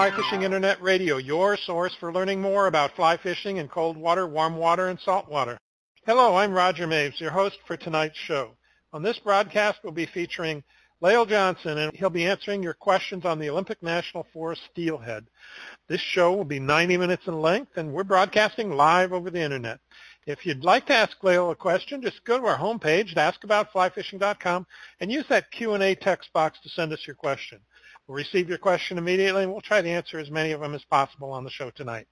Fly Fishing Internet Radio, your source for learning more about fly fishing in cold water, warm water, and salt water. Hello, I'm Roger Maves, your host for tonight's show. On this broadcast, we'll be featuring Lael Johnson, and he'll be answering your questions on the Olympic National Forest steelhead. This show will be 90 minutes in length, and we're broadcasting live over the Internet. If you'd like to ask Lael a question, just go to our homepage at askaboutflyfishing.com and use that Q&A text box to send us your question. We'll receive your question immediately, and we'll try to answer as many of them as possible on the show tonight.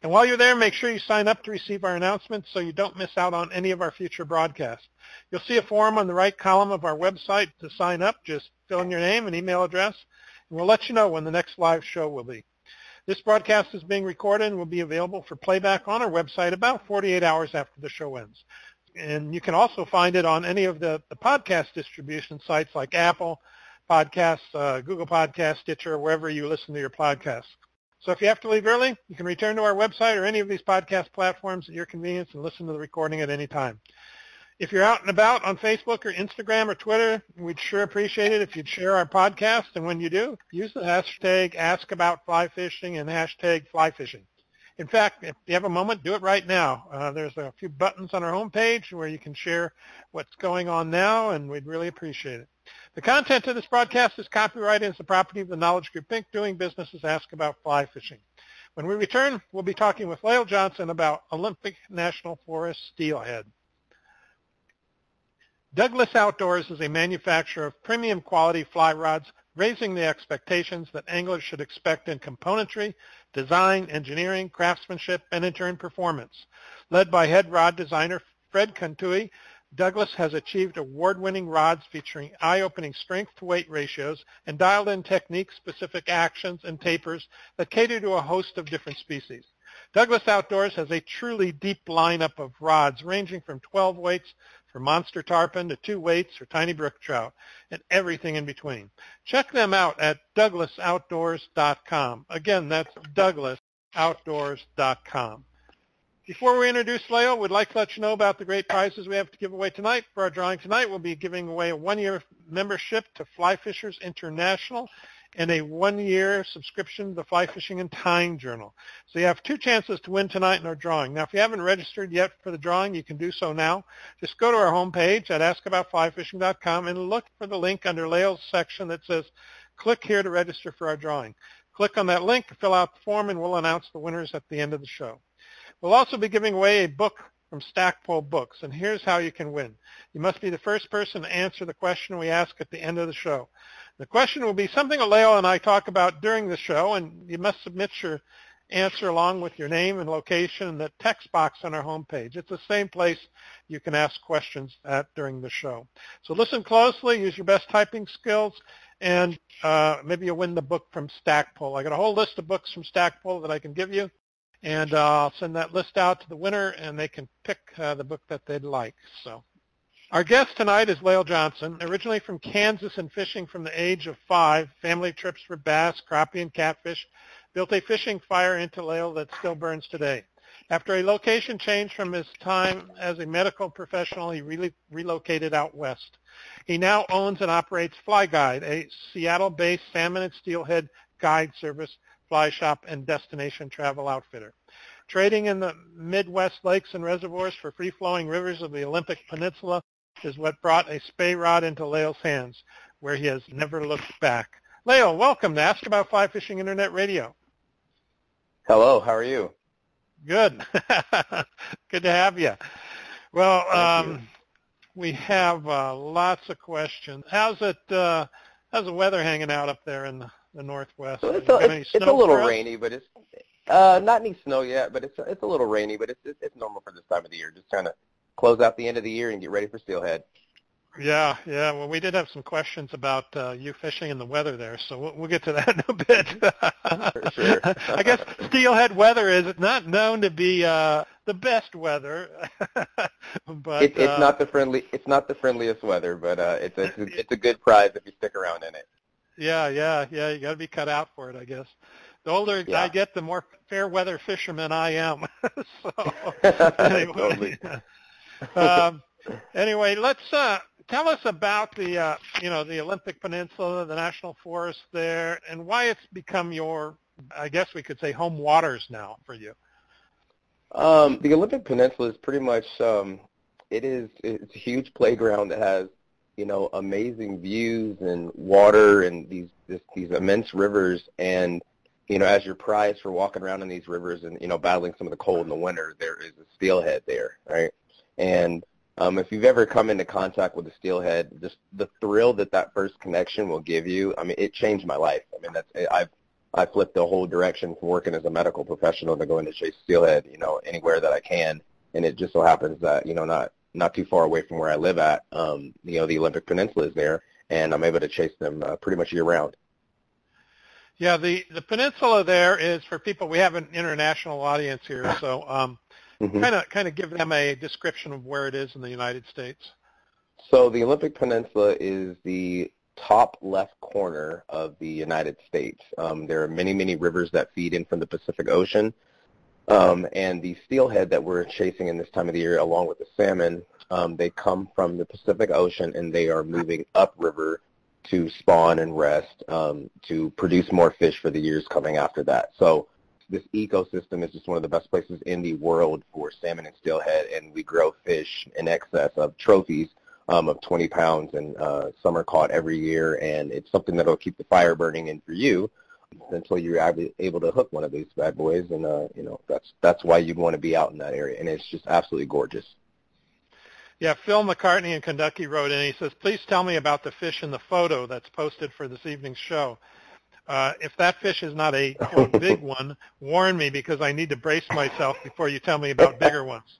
And while you're there, make sure you sign up to receive our announcements so you don't miss out on any of our future broadcasts. You'll see a form on the right column of our website to sign up. Just fill in your name and email address, and we'll let you know when the next live show will be. This broadcast is being recorded and will be available for playback on our website about 48 hours after the show ends. And you can also find it on any of the, the podcast distribution sites like Apple Podcasts, uh, Google Podcasts, Stitcher, wherever you listen to your podcasts. So if you have to leave early, you can return to our website or any of these podcast platforms at your convenience and listen to the recording at any time. If you're out and about on Facebook or Instagram or Twitter, we'd sure appreciate it if you'd share our podcast. And when you do, use the hashtag AskAboutFlyFishing and hashtag FlyFishing. In fact, if you have a moment, do it right now. Uh, there's a few buttons on our homepage where you can share what's going on now, and we'd really appreciate it. The content of this broadcast is copyrighted as the property of the Knowledge Group Inc. doing business as Ask About Fly Fishing. When we return, we'll be talking with Lael Johnson about Olympic National Forest steelhead. Douglas Outdoors is a manufacturer of premium quality fly rods, raising the expectations that anglers should expect in componentry, design, engineering, craftsmanship, and in turn performance. Led by head rod designer Fred Cantui, Douglas has achieved award-winning rods featuring eye-opening strength-to-weight ratios and dialed-in technique-specific actions and tapers that cater to a host of different species. Douglas Outdoors has a truly deep lineup of rods ranging from 12 weights for monster tarpon to two weights for tiny brook trout and everything in between. Check them out at douglasoutdoors.com. Again, that's douglasoutdoors.com. Before we introduce Lael, we'd like to let you know about the great prizes we have to give away tonight. For our drawing tonight, we'll be giving away a one-year membership to Fly Fishers International and a one-year subscription to the Fly Fishing and Tying Journal. So you have two chances to win tonight in our drawing. Now, if you haven't registered yet for the drawing, you can do so now. Just go to our homepage at askaboutflyfishing.com and look for the link under Lael's section that says, click here to register for our drawing. Click on that link, fill out the form, and we'll announce the winners at the end of the show. We'll also be giving away a book from Stackpole Books, and here's how you can win. You must be the first person to answer the question we ask at the end of the show. The question will be something Lael and I talk about during the show, and you must submit your answer along with your name and location in the text box on our homepage. It's the same place you can ask questions at during the show. So listen closely, use your best typing skills, and uh, maybe you'll win the book from Stackpole. I got a whole list of books from Stackpole that I can give you, and uh, I'll send that list out to the winner, and they can pick uh, the book that they'd like. So. Our guest tonight is Lael Johnson, originally from Kansas and fishing from the age of five, family trips for bass, crappie, and catfish, built a fishing fire into Lael that still burns today. After a location change from his time as a medical professional, he re- relocated out west. He now owns and operates Fly Guide, a Seattle-based salmon and steelhead guide service, fly shop, and destination travel outfitter. Trading in the Midwest lakes and reservoirs for free-flowing rivers of the Olympic Peninsula, is what brought a spey rod into Lael's hands, where he has never looked back. Lael, welcome to Ask About Fly Fishing Internet Radio. Hello, how are you? Good. Good to have you. Well, um, you. we have uh, lots of questions. How's it? Uh, how's the weather hanging out up there in the, the northwest? Well, it's, a, it's, it's a little rainy, but it's uh, not any snow yet. But it's it's a little rainy, but it's it's normal for this time of the year. Just trying to close out the end of the year and get ready for steelhead. Yeah, yeah. Well, we did have some questions about uh, you fishing and the weather there, so we'll, we'll get to that in a bit. for sure. I guess steelhead weather is not known to be uh, the best weather, but it, it's uh, not the friendly. It's not the friendliest weather, but uh, it's a, it's a good prize if you stick around in it. Yeah, yeah, yeah. You got to be cut out for it, I guess. The older yeah. I get, the more fair weather fisherman I am. so, anyway. totally um, anyway, let's uh, tell us about the uh, you know the Olympic Peninsula, the national forest there, and why it's become your I guess we could say home waters now for you. Um, the Olympic Peninsula is pretty much um, it is it's a huge playground that has you know amazing views and water and these this, these immense rivers and you know as your prize for walking around in these rivers and you know battling some of the cold in the winter there is a steelhead there right and um, if you've ever come into contact with a steelhead, just the thrill that that first connection will give you, I mean, it changed my life. I mean, that's I've I flipped the whole direction from working as a medical professional to going to chase steelhead, you know, anywhere that I can. And it just so happens that you know not not too far away from where I live at, um, you know, the Olympic Peninsula is there, and I'm able to chase them uh, pretty much year round. Yeah, the the peninsula there is for people. We have an international audience here, so um, kind of kind of give them a description of where it is in the United States. So the Olympic Peninsula is the top left corner of the United States. Um, there are many many rivers that feed in from the Pacific Ocean, um, and the steelhead that we're chasing in this time of the year, along with the salmon, um, they come from the Pacific Ocean and they are moving upriver to spawn and rest um, to produce more fish for the years coming after that. So this ecosystem is just one of the best places in the world for salmon and steelhead, and we grow fish in excess of trophies um, of 20 pounds, and uh, some are caught every year, and it's something that will keep the fire burning in for you until you're able to hook one of these bad boys, and uh, you know that's that's why you'd want to be out in that area, and it's just absolutely gorgeous. Yeah, Phil McCartney in Kentucky wrote in. He says, "Please tell me about the fish in the photo that's posted for this evening's show. Uh, if that fish is not a quote big one, warn me because I need to brace myself before you tell me about bigger ones."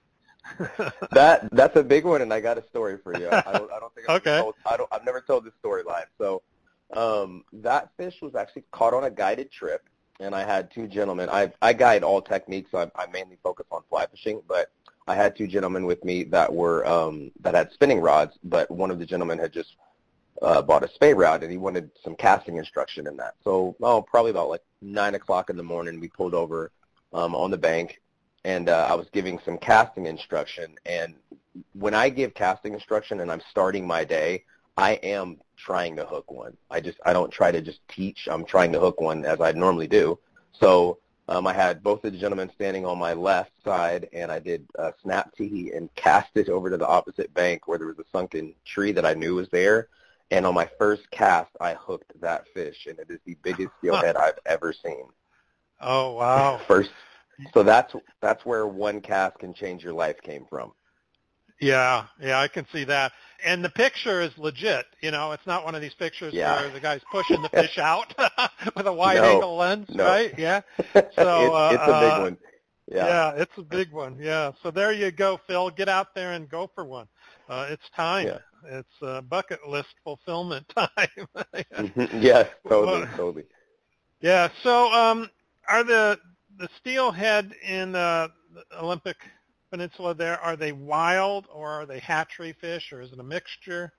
that that's a big one, and I got a story for you. I don't, I don't think I've okay. Told, I don't. I've never told this story live. So um, that fish was actually caught on a guided trip, and I had two gentlemen. I I guide all techniques. I, I mainly focus on fly fishing, but I had two gentlemen with me that were um, that had spinning rods, but one of the gentlemen had just uh, bought a spey rod and he wanted some casting instruction in that. So, oh, probably about like nine o'clock in the morning, we pulled over um, on the bank, and uh, I was giving some casting instruction. And when I give casting instruction and I'm starting my day, I am trying to hook one. I just I don't try to just teach. I'm trying to hook one as I normally do. So um, I had both of the gentlemen standing on my left side, and I did a snap T and cast it over to the opposite bank where there was a sunken tree that I knew was there. And on my first cast, I hooked that fish, and it is the biggest steelhead I've ever seen. Oh wow! First, so that's that's where one cast can change your life came from. Yeah, yeah, I can see that. And the picture is legit. You know, it's not one of these pictures yeah. where the guy's pushing the fish out with a wide no, angle lens, no. right? Yeah. So it's, uh, it's a big one. Yeah. yeah, it's a big one. Yeah. So there you go, Phil. Get out there and go for one. Uh, it's time. Yeah. It's uh, bucket list fulfillment time. yeah, totally, totally. Yeah. So, um, are the the steelhead in uh, the Olympic Peninsula there are they wild or are they hatchery fish or is it a mixture?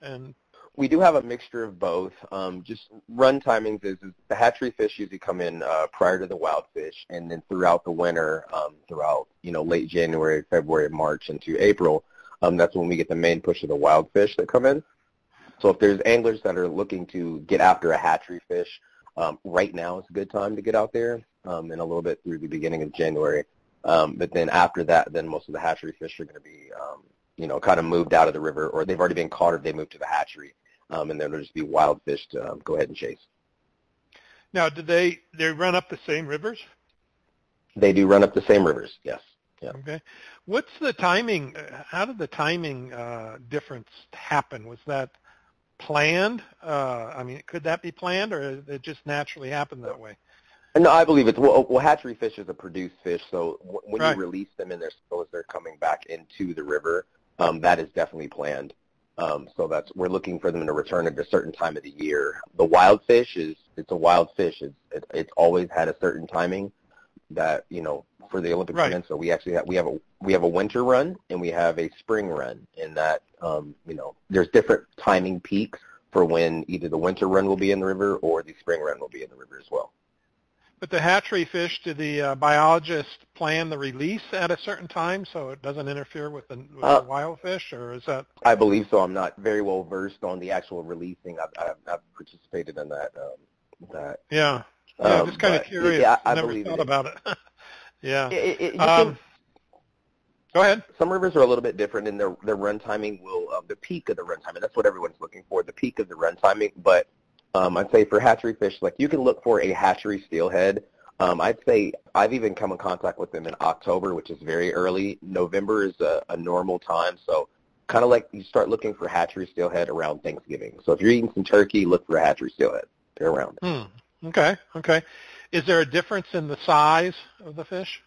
And we do have a mixture of both. Um, just run timings is, is the hatchery fish usually come in uh, prior to the wild fish, and then throughout the winter, um, throughout you know late January, February, March into April, um, that's when we get the main push of the wild fish that come in. So if there's anglers that are looking to get after a hatchery fish, um, right now is a good time to get out there, um, and a little bit through the beginning of January. Um, but then after that, then most of the hatchery fish are going to be, um, you know, kind of moved out of the river, or they've already been caught, or they moved to the hatchery, um, and then there'll just be wild fish to um, go ahead and chase. Now, do they they run up the same rivers? They do run up the same rivers. Yes. Yeah. Okay. What's the timing? uh, How did the timing uh, difference happen? Was that planned? Uh, I mean, could that be planned, or did it just naturally happen that way? No, I believe it's well, well. Hatchery fish is a produced fish, so w- when Right. you release them in their still as they're coming back into the river, um, that is definitely planned. Um, so that's we're looking for them to return at a certain time of the year. The wild fish is it's a wild fish. It's it, it's always had a certain timing that you know for the Olympic Right. Peninsula we actually have we have a we have a winter run and we have a spring run. In that um, you know there's different timing peaks for when either the winter run will be in the river or the spring run will be in the river as well. But the hatchery fish, do the uh, biologists plan the release at a certain time so it doesn't interfere with the, with Uh, the wild fish, or is that? I believe so. I'm not very well versed on the actual releasing. I've, I've, I've participated in that um, that Yeah. Yeah, um, just kind of curious. Yeah, I, I never thought it. about it. yeah. It, it, um, go ahead. Some rivers are a little bit different and their their run timing. Will uh, the peak of the run timing? That's what everyone's looking for. The peak of the run timing. But um, I'd say for hatchery fish, like you can look for a hatchery steelhead. Um, I'd say I've even come in contact with them in October, which is very early. November is a, a normal time, so kind of like you start looking for hatchery steelhead around Thanksgiving. So if you're eating some turkey, look for a hatchery steelhead. They're around. Hmm. Okay. Okay. Is there a difference in the size of the fish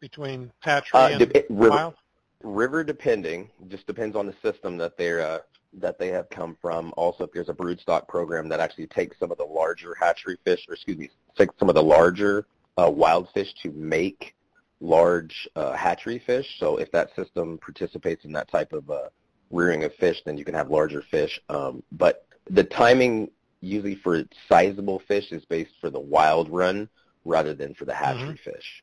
between hatchery uh, and de- river, wild? River depending, just depends on the system that they're uh, that they have come from. Also, if there's a broodstock program that actually takes some of the larger hatchery fish, or excuse me, takes some of the larger uh, wild fish to make large uh, hatchery fish. So if that system participates in that type of uh, rearing of fish, then you can have larger fish. Um, but the timing usually for sizable fish is based for the wild run rather than for the hatchery mm-hmm. fish.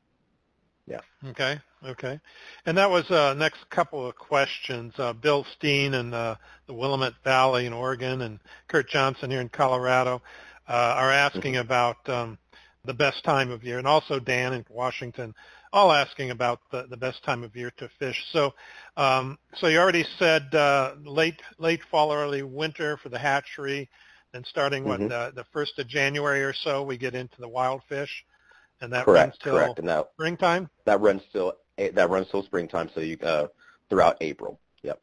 Yeah. Okay. Okay. And that was uh, next couple of questions. Uh, Bill Steen in uh, the Willamette Valley in Oregon and Kurt Johnson here in Colorado uh, are asking mm-hmm. about um, the best time of year, and also Dan in Washington, all asking about the, the best time of year to fish. So, um, so you already said uh, late late fall, early winter for the hatchery, and starting mm-hmm. what uh, the first of January or so, we get into the wild fish and that correct, runs till correct. And that, springtime. That runs till that runs till springtime. So you uh, throughout April. Yep.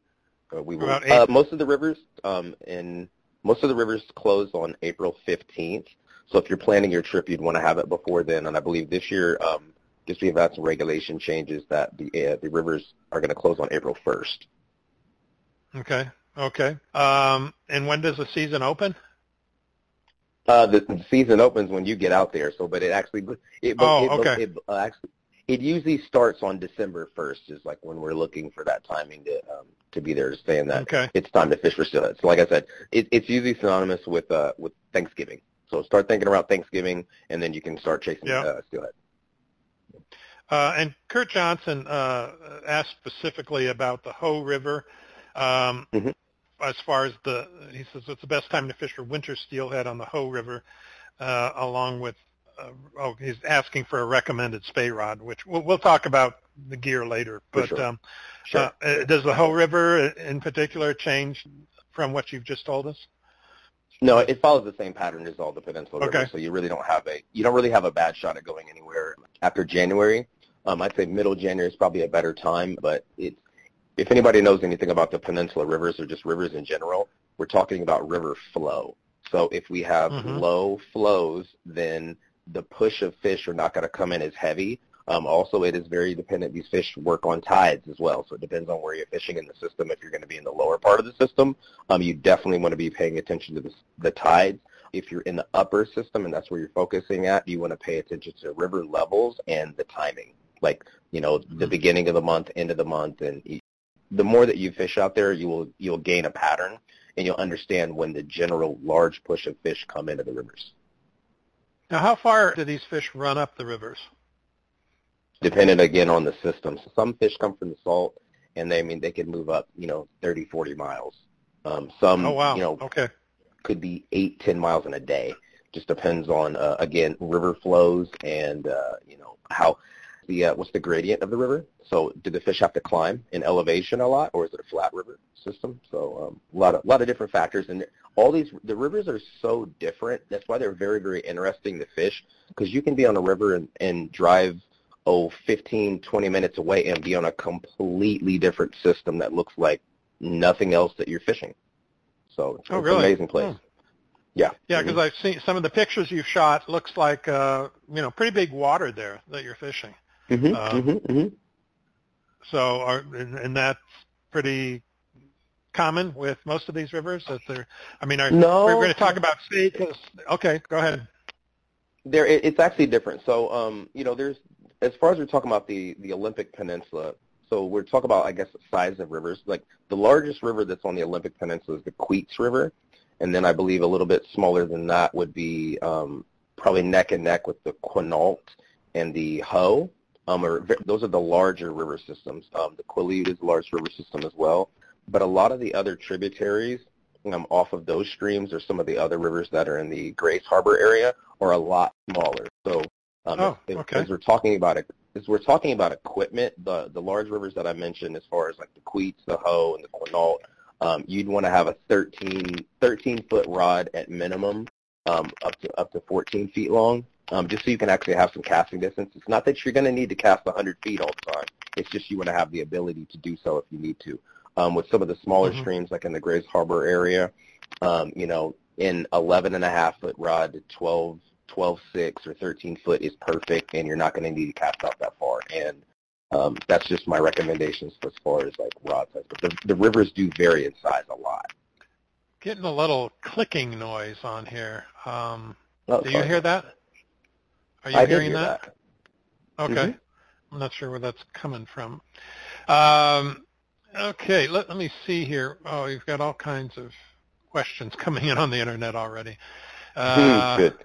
Uh, we will. Uh, most of the rivers um, in most of the rivers close on April 15th. So if you're planning your trip, you'd want to have it before then. And I believe this year, um, just we have had some regulation changes that the uh, the rivers are going to close on April 1st. Okay. Okay. Um, and when does the season open? Uh, the, the season opens when you get out there. So, but it actually, it, oh, it, okay. it, uh, actually, it usually starts on December 1st, is like when we're looking for that timing to um, to be there, saying that okay. it's time to fish for steelhead. So, like I said, it, it's usually synonymous with uh, with Thanksgiving. So, start thinking about Thanksgiving, and then you can start chasing yeah. uh, steelhead. Uh, and Kurt Johnson uh, asked specifically about the Hoh River. Um, mm-hmm as far as the, he says it's the best time to fish for winter steelhead on the Hoh River, uh, along with, uh, oh, he's asking for a recommended spey rod, which we'll, we'll talk about the gear later. But sure. um, sure. Uh, uh, does the Hoh River in particular change from what you've just told us? No, it follows the same pattern as all the peninsula okay. rivers. So you really don't have a you don't really have a bad shot at going anywhere after January. Um, I'd say middle January is probably a better time, but it's if anybody knows anything about the peninsula rivers or just rivers in general, we're talking about river flow. So if we have mm-hmm. low flows, then the push of fish are not going to come in as heavy. Um, also, it is very dependent. These fish work on tides as well, so it depends on where you're fishing in the system. If you're going to be in the lower part of the system, um, you definitely want to be paying attention to the, the tides. If you're in the upper system and that's where you're focusing at, you want to pay attention to river levels and the timing like you know the mm-hmm. beginning of the month, end of the month, and the more that you fish out there, you will you'll gain a pattern and you'll understand when the general large push of fish come into the rivers. Now, how far do these fish run up the rivers? Dependent again on the system. So some fish come from the salt, and they I mean they can move up, you know, 30, 40 miles. Um, some, oh, wow. you know, okay. could be eight, ten miles in a day. Just depends on uh, again river flows and uh, you know how the uh, what's the gradient of the river. So do the fish have to climb in elevation a lot, or is it a flat river system? So um, a lot of a lot of different factors, and all these the rivers are so different. That's why they're very very interesting to fish because you can be on a river and, and drive oh 15 20 minutes away and be on a completely different system that looks like nothing else that you're fishing. So it's, oh, it's really? an amazing place. Hmm. Yeah. Yeah, because mm-hmm. I've seen some of the pictures you've shot. Looks like uh, you know pretty big water there that you're fishing. Mm-hmm, um, mm-hmm, mm-hmm. So, are, and, and that's pretty common with most of these rivers. That they're, I mean, are, no, we're going to talk about state. Okay, go ahead. There, it's actually different. So, um, you know, there's as far as we're talking about the the Olympic Peninsula. So we're talking about, I guess, the size of rivers. Like the largest river that's on the Olympic Peninsula is the Queets River, and then I believe a little bit smaller than that would be um, probably neck and neck with the Quinault and the Hoh um, are, those are the larger river systems. Um, the Quileute is a large river system as well. But a lot of the other tributaries um, off of those streams or some of the other rivers that are in the Grays Harbor area are a lot smaller. So um, Oh, if- okay. as we're talking about it, as we're talking about equipment, the the large rivers that I mentioned, as far as like the Queets, the Hoh, and the Quinault, um, you'd want to have a 13, 13 foot rod at minimum, um, up to up to 14 feet long, um, just so you can actually have some casting distance. It's not that you're going to need to cast 100 feet all the time. It's just you want to have the ability to do so if you need to. Um, with some of the smaller Mhm. streams, like in the Grays Harbor area, um, you know, in 11 and a half foot rod to 12, 12, 6 or 13 foot is perfect, and you're not going to need to cast out that far. And um, that's just my recommendations as far as like rod size. But the, the rivers do vary in size a lot. Getting a little clicking noise on here. Um, Oh, do you hear that? Are you I hearing hear that? Okay. Mhm. I'm not sure where that's coming from. Um, okay, let, let me see here. Oh, you've got all kinds of questions coming in on the internet already. Uh, Good.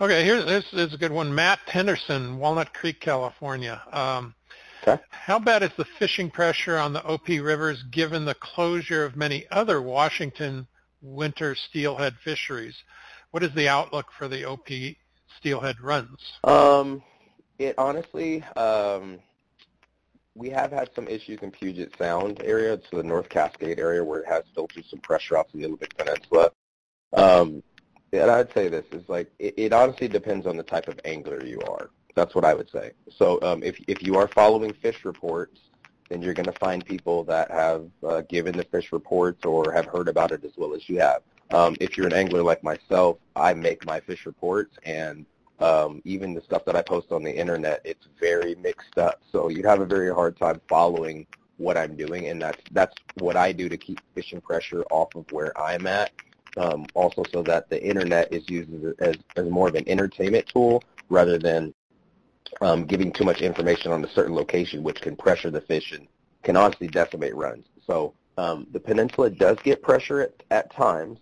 Okay, here's this is a good one. Matt Henderson, Walnut Creek, California. Um, Okay. How bad is the fishing pressure on the OP rivers given the closure of many other Washington winter steelhead fisheries? What is the outlook for the OP steelhead runs? Um, it honestly, um, we have had some issues in Puget Sound area, it's the North Cascade area where it has filtered some pressure off the Olympic Peninsula. Um, and I'd say this is like it, it honestly depends on the type of angler you are. That's what I would say. So um, if if you are following fish reports, then you're going to find people that have uh, given the fish reports or have heard about it as well as you have. Um, if you're an angler like myself, I make my fish reports and um, even the stuff that I post on the internet, it's very mixed up. So you'd have a very hard time following what I'm doing, and that's that's what I do to keep fishing pressure off of where I'm at. Um, also, so that the internet is used as, as, more of an entertainment tool rather than um, giving too much information on a certain location, which can pressure the fish and can honestly decimate runs. So um, the peninsula does get pressure at, at times,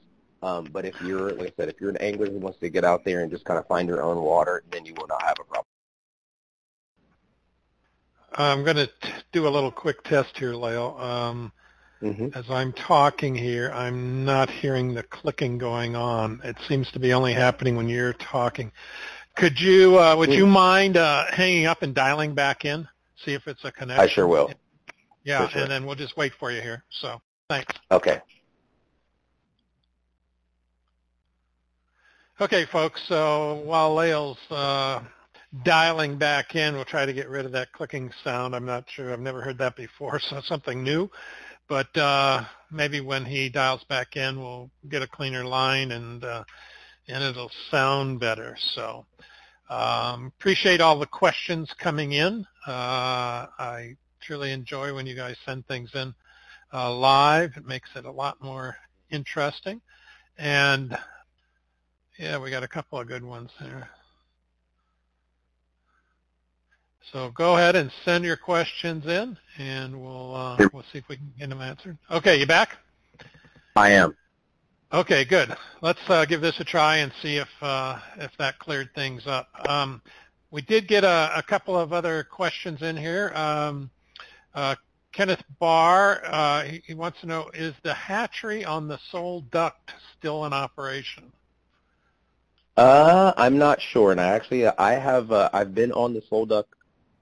um, but if you're, like I said, if you're an angler who wants to get out there and just kind of find your own water, then you will not have a problem. I'm going to do a little quick test here, Lael. Um, hmm as I'm talking here, I'm not hearing the clicking going on. It seems to be only happening when you're talking. Could you, uh, would you mind uh, hanging up and dialing back in? See if it's a connection. I sure will. Yeah, sure. and then we'll just wait for you here. So thanks. Okay. Okay, folks. So while Lael's uh, dialing back in, we'll try to get rid of that clicking sound. I'm not sure. I've never heard that before, so something new. But uh, maybe when he dials back in, we'll get a cleaner line and uh, and it'll sound better. So um, appreciate all the questions coming in. Uh, I truly enjoy when you guys send things in uh, live. It makes it a lot more interesting. And yeah, we got a couple of good ones there. So go ahead and send your questions in, and we'll uh, we'll see if we can get them answered. Okay, you back? I am. Okay, good. Let's uh, give this a try and see if uh, if that cleared things up. Um, we did get a, a couple of other questions in here. Um, uh, Kenneth Barr, uh, he, he wants to know, is the hatchery on the Sol Duc still in operation? Uh, I'm not sure, and I actually I have uh, I've been on the Sol Duc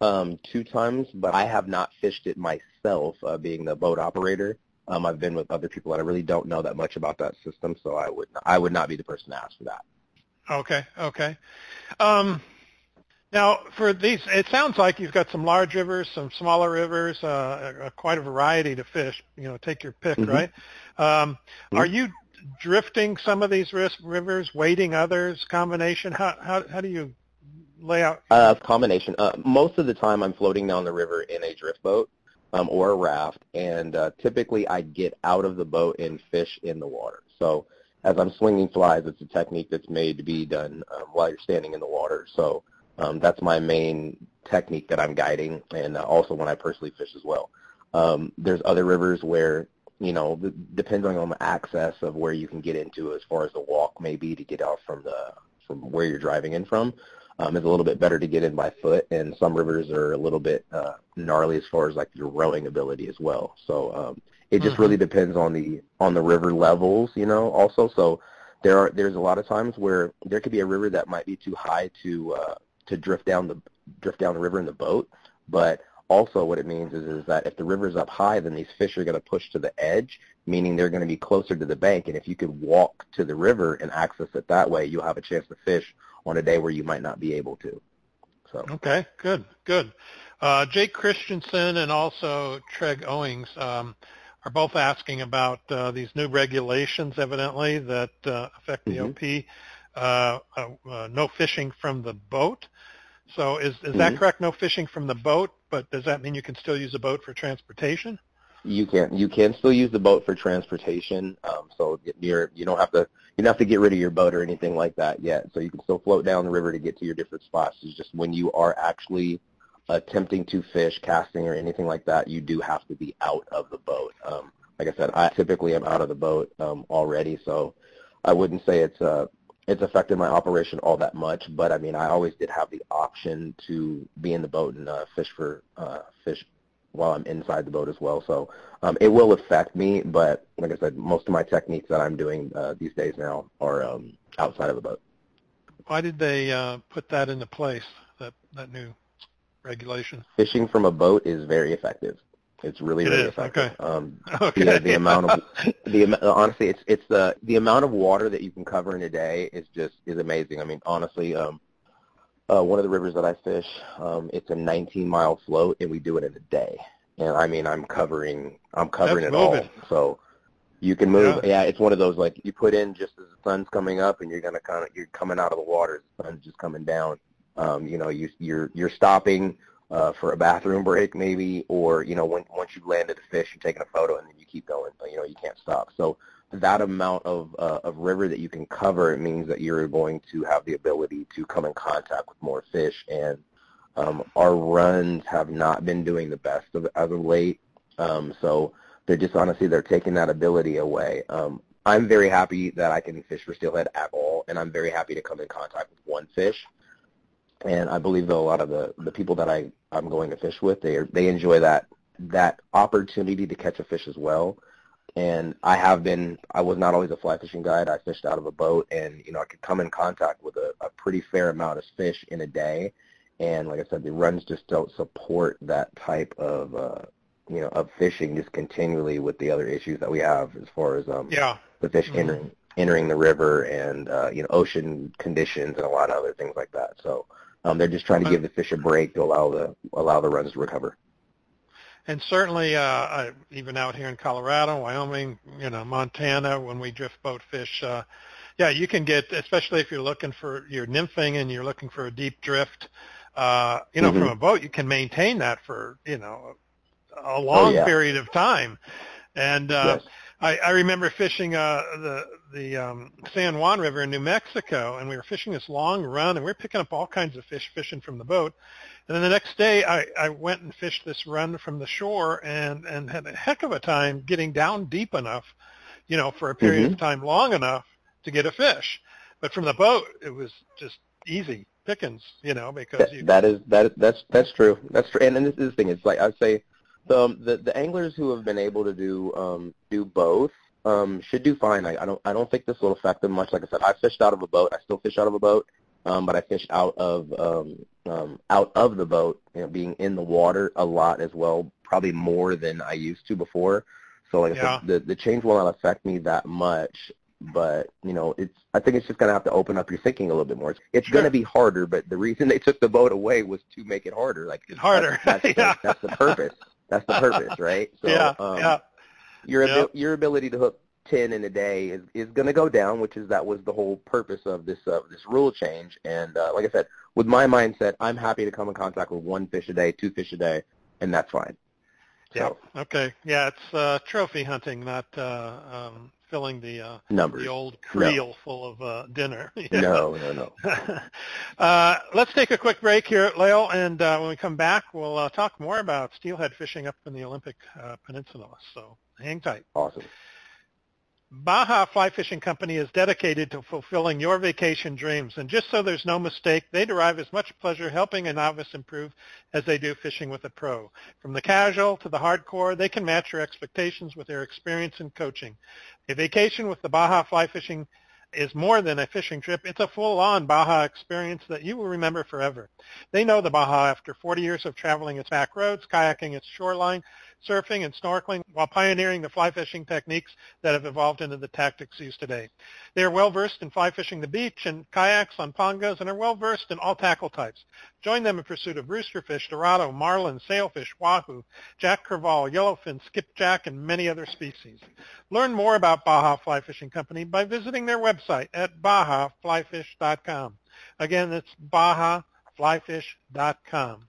um, two times, but I have not fished it myself, uh, being the boat operator. Um, I've been with other people that I really don't know that much about that system, so I would I would not be the person to ask for that. Okay, okay. Um, now, for these, it sounds like you've got some large rivers, some smaller rivers, uh, quite a variety to fish. You know, take your pick, Mhm. right? Um, Mhm. Are you drifting some of these ris- rivers, wading others, combination? How how how do you lay out? Uh, combination. Uh, most of the time, I'm floating down the river in a drift boat um, or a raft, and uh, typically I get out of the boat and fish in the water. So as I'm swinging flies, it's a technique that's made to be done um, while you're standing in the water. So um, that's my main technique that I'm guiding, and uh, also when I personally fish as well. Um, there's other rivers where you know, depending on the access of where you can get into as far as the walk may be to get out from the from where you're driving in from. um, is a little bit better to get in by foot, and some rivers are a little bit uh, gnarly as far as like your rowing ability as well. So um, it just mm-hmm. really depends on the on the river levels, you know. Also, so there are there's a lot of times where there could be a river that might be too high to uh, to drift down the drift down the river in the boat, but also what it means is, is that if the river's up high, then these fish are going to push to the edge, meaning they're going to be closer to the bank. And if you could walk to the river and access it that way, you'll have a chance to fish on a day where you might not be able to. So okay, good, good. Uh, Jake Christensen and also Treg Owings um, are both asking about uh, these new regulations, evidently that uh, affect the mm-hmm. OP. Uh, uh, uh, no fishing from the boat. So is is mm-hmm. that correct? No fishing from the boat, but does that mean you can still use a boat for transportation? You can you can still use the boat for transportation. Um, so you're you don't have to you don't have to get rid of your boat or anything like that yet. So you can still float down the river to get to your different spots. It's just when you are actually attempting to fish, casting, or anything like that, you do have to be out of the boat. Um, like I said, I typically am out of the boat um, already, so I wouldn't say it's uh, it's affected my operation all that much. But I mean, I always did have the option to be in the boat and uh, fish for uh, fish while I'm inside the boat as well. So um, it will affect me, but like I said, most of my techniques that I'm doing uh, these days now are um, outside of the boat. Why did they uh, put that into place? That that new regulation? Fishing from a boat is very effective. It's really, it really is. effective. Okay. Um, okay. The, the amount of the honestly, it's it's the the amount of water that you can cover in a day is just is amazing. I mean, honestly, um, uh, one of the rivers that I fish, um, it's a 19 mile float, and we do it in a day. And I mean, I'm covering I'm covering That's it moving. all. So you can move. Yeah. yeah, it's one of those like you put in just as the sun's coming up, and you're gonna kind of you're coming out of the water. The sun's just coming down. Um, you know, you you're you're stopping uh, for a bathroom break maybe, or you know when once you've landed a fish, you're taking a photo and then you keep going. You know you can't stop. So that amount of uh, of river that you can cover, it means that you're going to have the ability to come in contact with more fish. And um, our runs have not been doing the best of, as of late. Um, so they're just honestly they're taking that ability away. Um, I'm very happy that I can fish for steelhead at all, and I'm very happy to come in contact with one fish and I believe that a lot of the the people that I I'm going to fish with they are, they enjoy that that opportunity to catch a fish as well. And I have been I was not always a fly fishing guide. I fished out of a boat, and you know I could come in contact with a, a pretty fair amount of fish in a day. And like I said, the runs just don't support that type of uh, you know of fishing just continually with the other issues that we have as far as um yeah. the fish mm-hmm. entering entering the river and uh, you know ocean conditions and a lot of other things like that. So um, they're just trying to give the fish a break to allow the allow the runs to recover. And certainly, uh, even out here in Colorado, Wyoming, you know, Montana, when we drift boat fish, uh, yeah, you can get, especially if you're looking for your nymphing and you're looking for a deep drift, uh, you know, mm-hmm. from a boat, you can maintain that for, you know, a long oh, yeah. period of time. And uh, yes. I, I remember fishing uh, the the um, San Juan River in New Mexico, and we were fishing this long run, and we were picking up all kinds of fish fishing from the boat. And then the next day, I, I went and fished this run from the shore, and and had a heck of a time getting down deep enough, you know, for a period mm-hmm. of time long enough to get a fish. But from the boat, it was just easy pickings, you know, because that, you, that is that that's that's true. That's true. And, and this is the thing. It's like I'd say the, the the anglers who have been able to do um, do both um, should do fine. I, I don't I don't think this will affect them much. Like I said, I fished out of a boat. I still fish out of a boat, um, but I fish out of um, um, out of the boat, you know, being in the water a lot as well, probably more than I used to before. So like yeah. I said, the the change will not affect me that much. But you know, it's I think it's just gonna have to open up your thinking a little bit more. It's, it's sure. gonna be harder, but the reason they took the boat away was to make it harder. Like it's harder. That's, that's, yeah. the, that's the purpose. That's the purpose, right? So, yeah, um, yeah. Your Yep. your ability to hook ten in a day is is going to go down, which is that was the whole purpose of this uh, this rule change. And uh, like I said, with my mindset, I'm happy to come in contact with one fish a day, two fish a day, and that's fine. Yeah. So, Okay. Yeah, it's uh, trophy hunting, not uh, um, filling the uh, numbers. the old creel full of uh, dinner. No, no, no. uh, let's take a quick break here, Lael, and uh, when we come back, we'll uh, talk more about steelhead fishing up in the Olympic uh, Peninsula. So hang tight. Awesome. Baja Fly Fishing Company is dedicated to fulfilling your vacation dreams. And just so there's no mistake, they derive as much pleasure helping a novice improve as they do fishing with a pro. From the casual to the hardcore, they can match your expectations with their experience and coaching. A vacation with the Baja Fly Fishing is more than a fishing trip. It's a full-on Baja experience that you will remember forever. They know the Baja after 40 years of traveling its back roads, kayaking its shoreline, surfing, and snorkeling while pioneering the fly fishing techniques that have evolved into the tactics used today. They are well versed in fly fishing the beach and kayaks on pangas and are well versed in all tackle types. Join them in pursuit of roosterfish, dorado, marlin, sailfish, wahoo, jack crevalle, yellowfin, skipjack, and many other species. Learn more about Baja Fly Fishing Company by visiting their website at bajaflyfish.com. Again, it's bajaflyfish.com.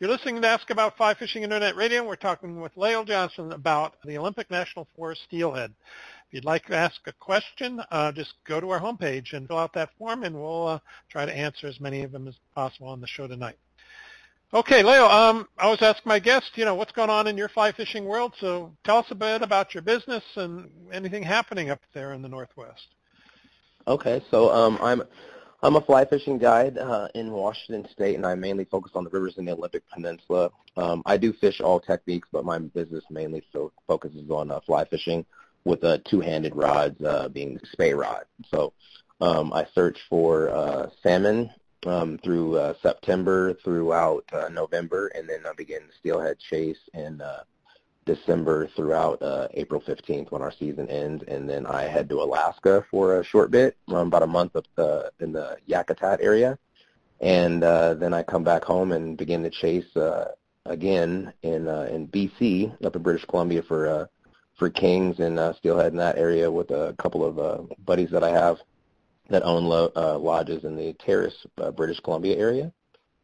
You're listening to Ask About Fly Fishing Internet Radio. We're talking with Lael Johnson about the Olympic National Forest steelhead. If you'd like to ask a question, uh, just go to our homepage and fill out that form, and we'll uh, try to answer as many of them as possible on the show tonight. Okay, Lael, um, I always ask my guests, you know, what's going on in your fly fishing world. So tell us a bit about your business and anything happening up there in the Northwest. Okay, so um, I'm I'm a fly fishing guide uh, in Washington State, and I mainly focus on the rivers in the Olympic Peninsula. Um, I do fish all techniques, but my business mainly so focuses on uh, fly fishing with uh, two-handed rods, uh, being spey rod. So um, I search for uh, salmon um, through uh, September throughout uh, November, and then I begin the steelhead chase in uh, December throughout uh, April 15th when our season ends, and then I head to Alaska for a short bit, um, about a month up the, in the Yakutat area, and uh, then I come back home and begin to chase uh, again in uh, in BC up in British Columbia for uh, for kings and uh, steelhead in that area with a couple of uh, buddies that I have that own lo- uh, lodges in the Terrace, uh, British Columbia area,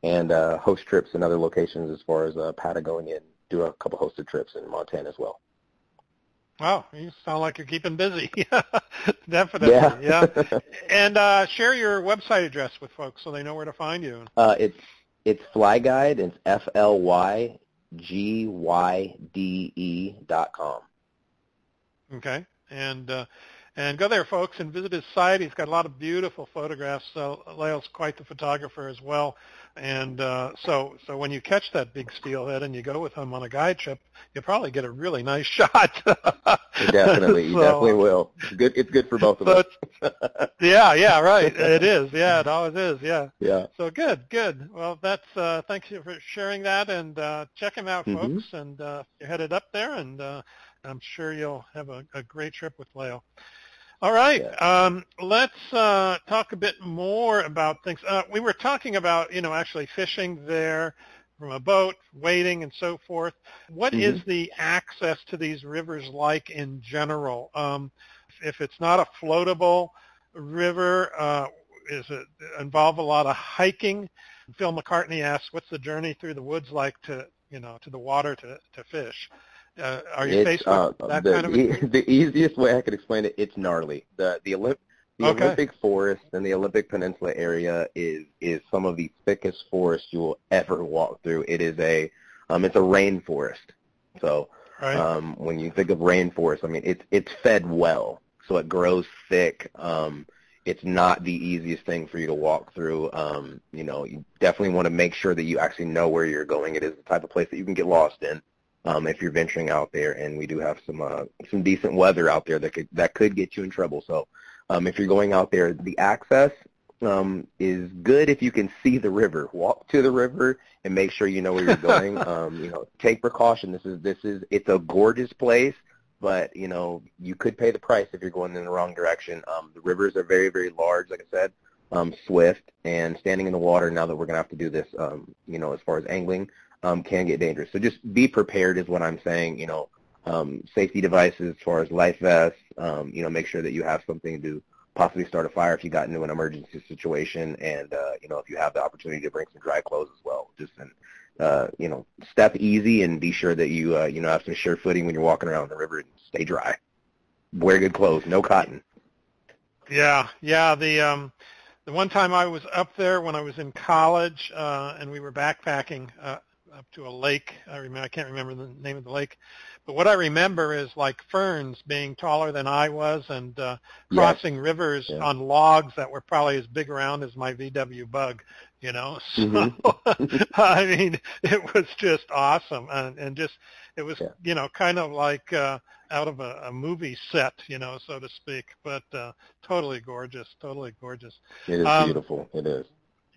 and uh, host trips in other locations as far as uh, Patagonia and do a couple hosted trips in Montana as well. Wow, you sound like you're keeping busy. Definitely. Yeah. yeah. And uh, share your website address with folks so they know where to find you. Uh, it's it's Flyguide. It's F L Y G Y D E dot com. Okay. And uh, and go there, folks, and visit his site. He's got a lot of beautiful photographs. So Lael's quite the photographer as well. And uh, so, so when you catch that big steelhead and you go with him on a guide trip, you'll probably get a really nice shot. definitely, you definitely will. It's good. It's good for both of but, us. yeah, yeah, right. It is. Yeah, it always is. Yeah. Yeah. So good, good. Well, that's. Uh, thanks you for sharing that, and uh, check him out, Mhm. folks. And uh, you're headed up there, and uh, I'm sure you'll have a, a great trip with Lael. All right. Um, let's uh, talk a bit more about things. Uh, we were talking about, you know, actually fishing there from a boat, wading, and so forth. What is the access to these rivers like in general? Um, if it's not a floatable river, uh, is it involve a lot of hiking? Phil McCartney asks, "What's the journey through the woods like to, you know, to the water to to fish?" Uh, are you it's, faced uh, with that the, kind of? e- the easiest way I could explain it, it's gnarly. The the Olymp- the Okay. Olympic forest and the Olympic Peninsula area is is some of the thickest forest you will ever walk through. It is a um it's a rainforest. So right. um when you think of rainforest, I mean it's it's fed well. So it grows thick. Um it's not the easiest thing for you to walk through. Um, you know, you definitely want to make sure that you actually know where you're going. It is the type of place that you can get lost in um, if you're venturing out there, and we do have some uh, some decent weather out there that could that could get you in trouble. So um, if you're going out there, the access um, is good if you can see the river. Walk to the river and make sure you know where you're going. um, you know, take precaution. This is this is it's a gorgeous place, but you know you could pay the price if you're going in the wrong direction. Um, the rivers are very very large, like I said, um, swift, and standing in the water. Now that we're gonna have to do this, um, you know, as far as angling, um, can get dangerous. So just be prepared is what I'm saying. You know, um, safety devices as far as life vests. Um, you know, make sure that you have something to possibly start a fire if you got into an emergency situation, and uh, you know, if you have the opportunity to bring some dry clothes as well. Just and uh, you know, step easy and be sure that you uh, you know have some sure footing when you're walking around the river and stay dry. Wear good clothes, no cotton. Yeah, yeah. The um, the one time I was up there when I was in college, uh, and we were backpacking uh, up to a lake. I remember I can't remember the name of the lake, but what I remember is like ferns being taller than I was and uh, crossing rivers yeah. on logs that were probably as big around as my VW Bug. You know, so mm-hmm. I mean, it was just awesome, and, and just it was yeah. you know kind of like uh, out of a, a movie set, you know, so to speak, but uh, totally gorgeous, totally gorgeous. It is um, beautiful. It is.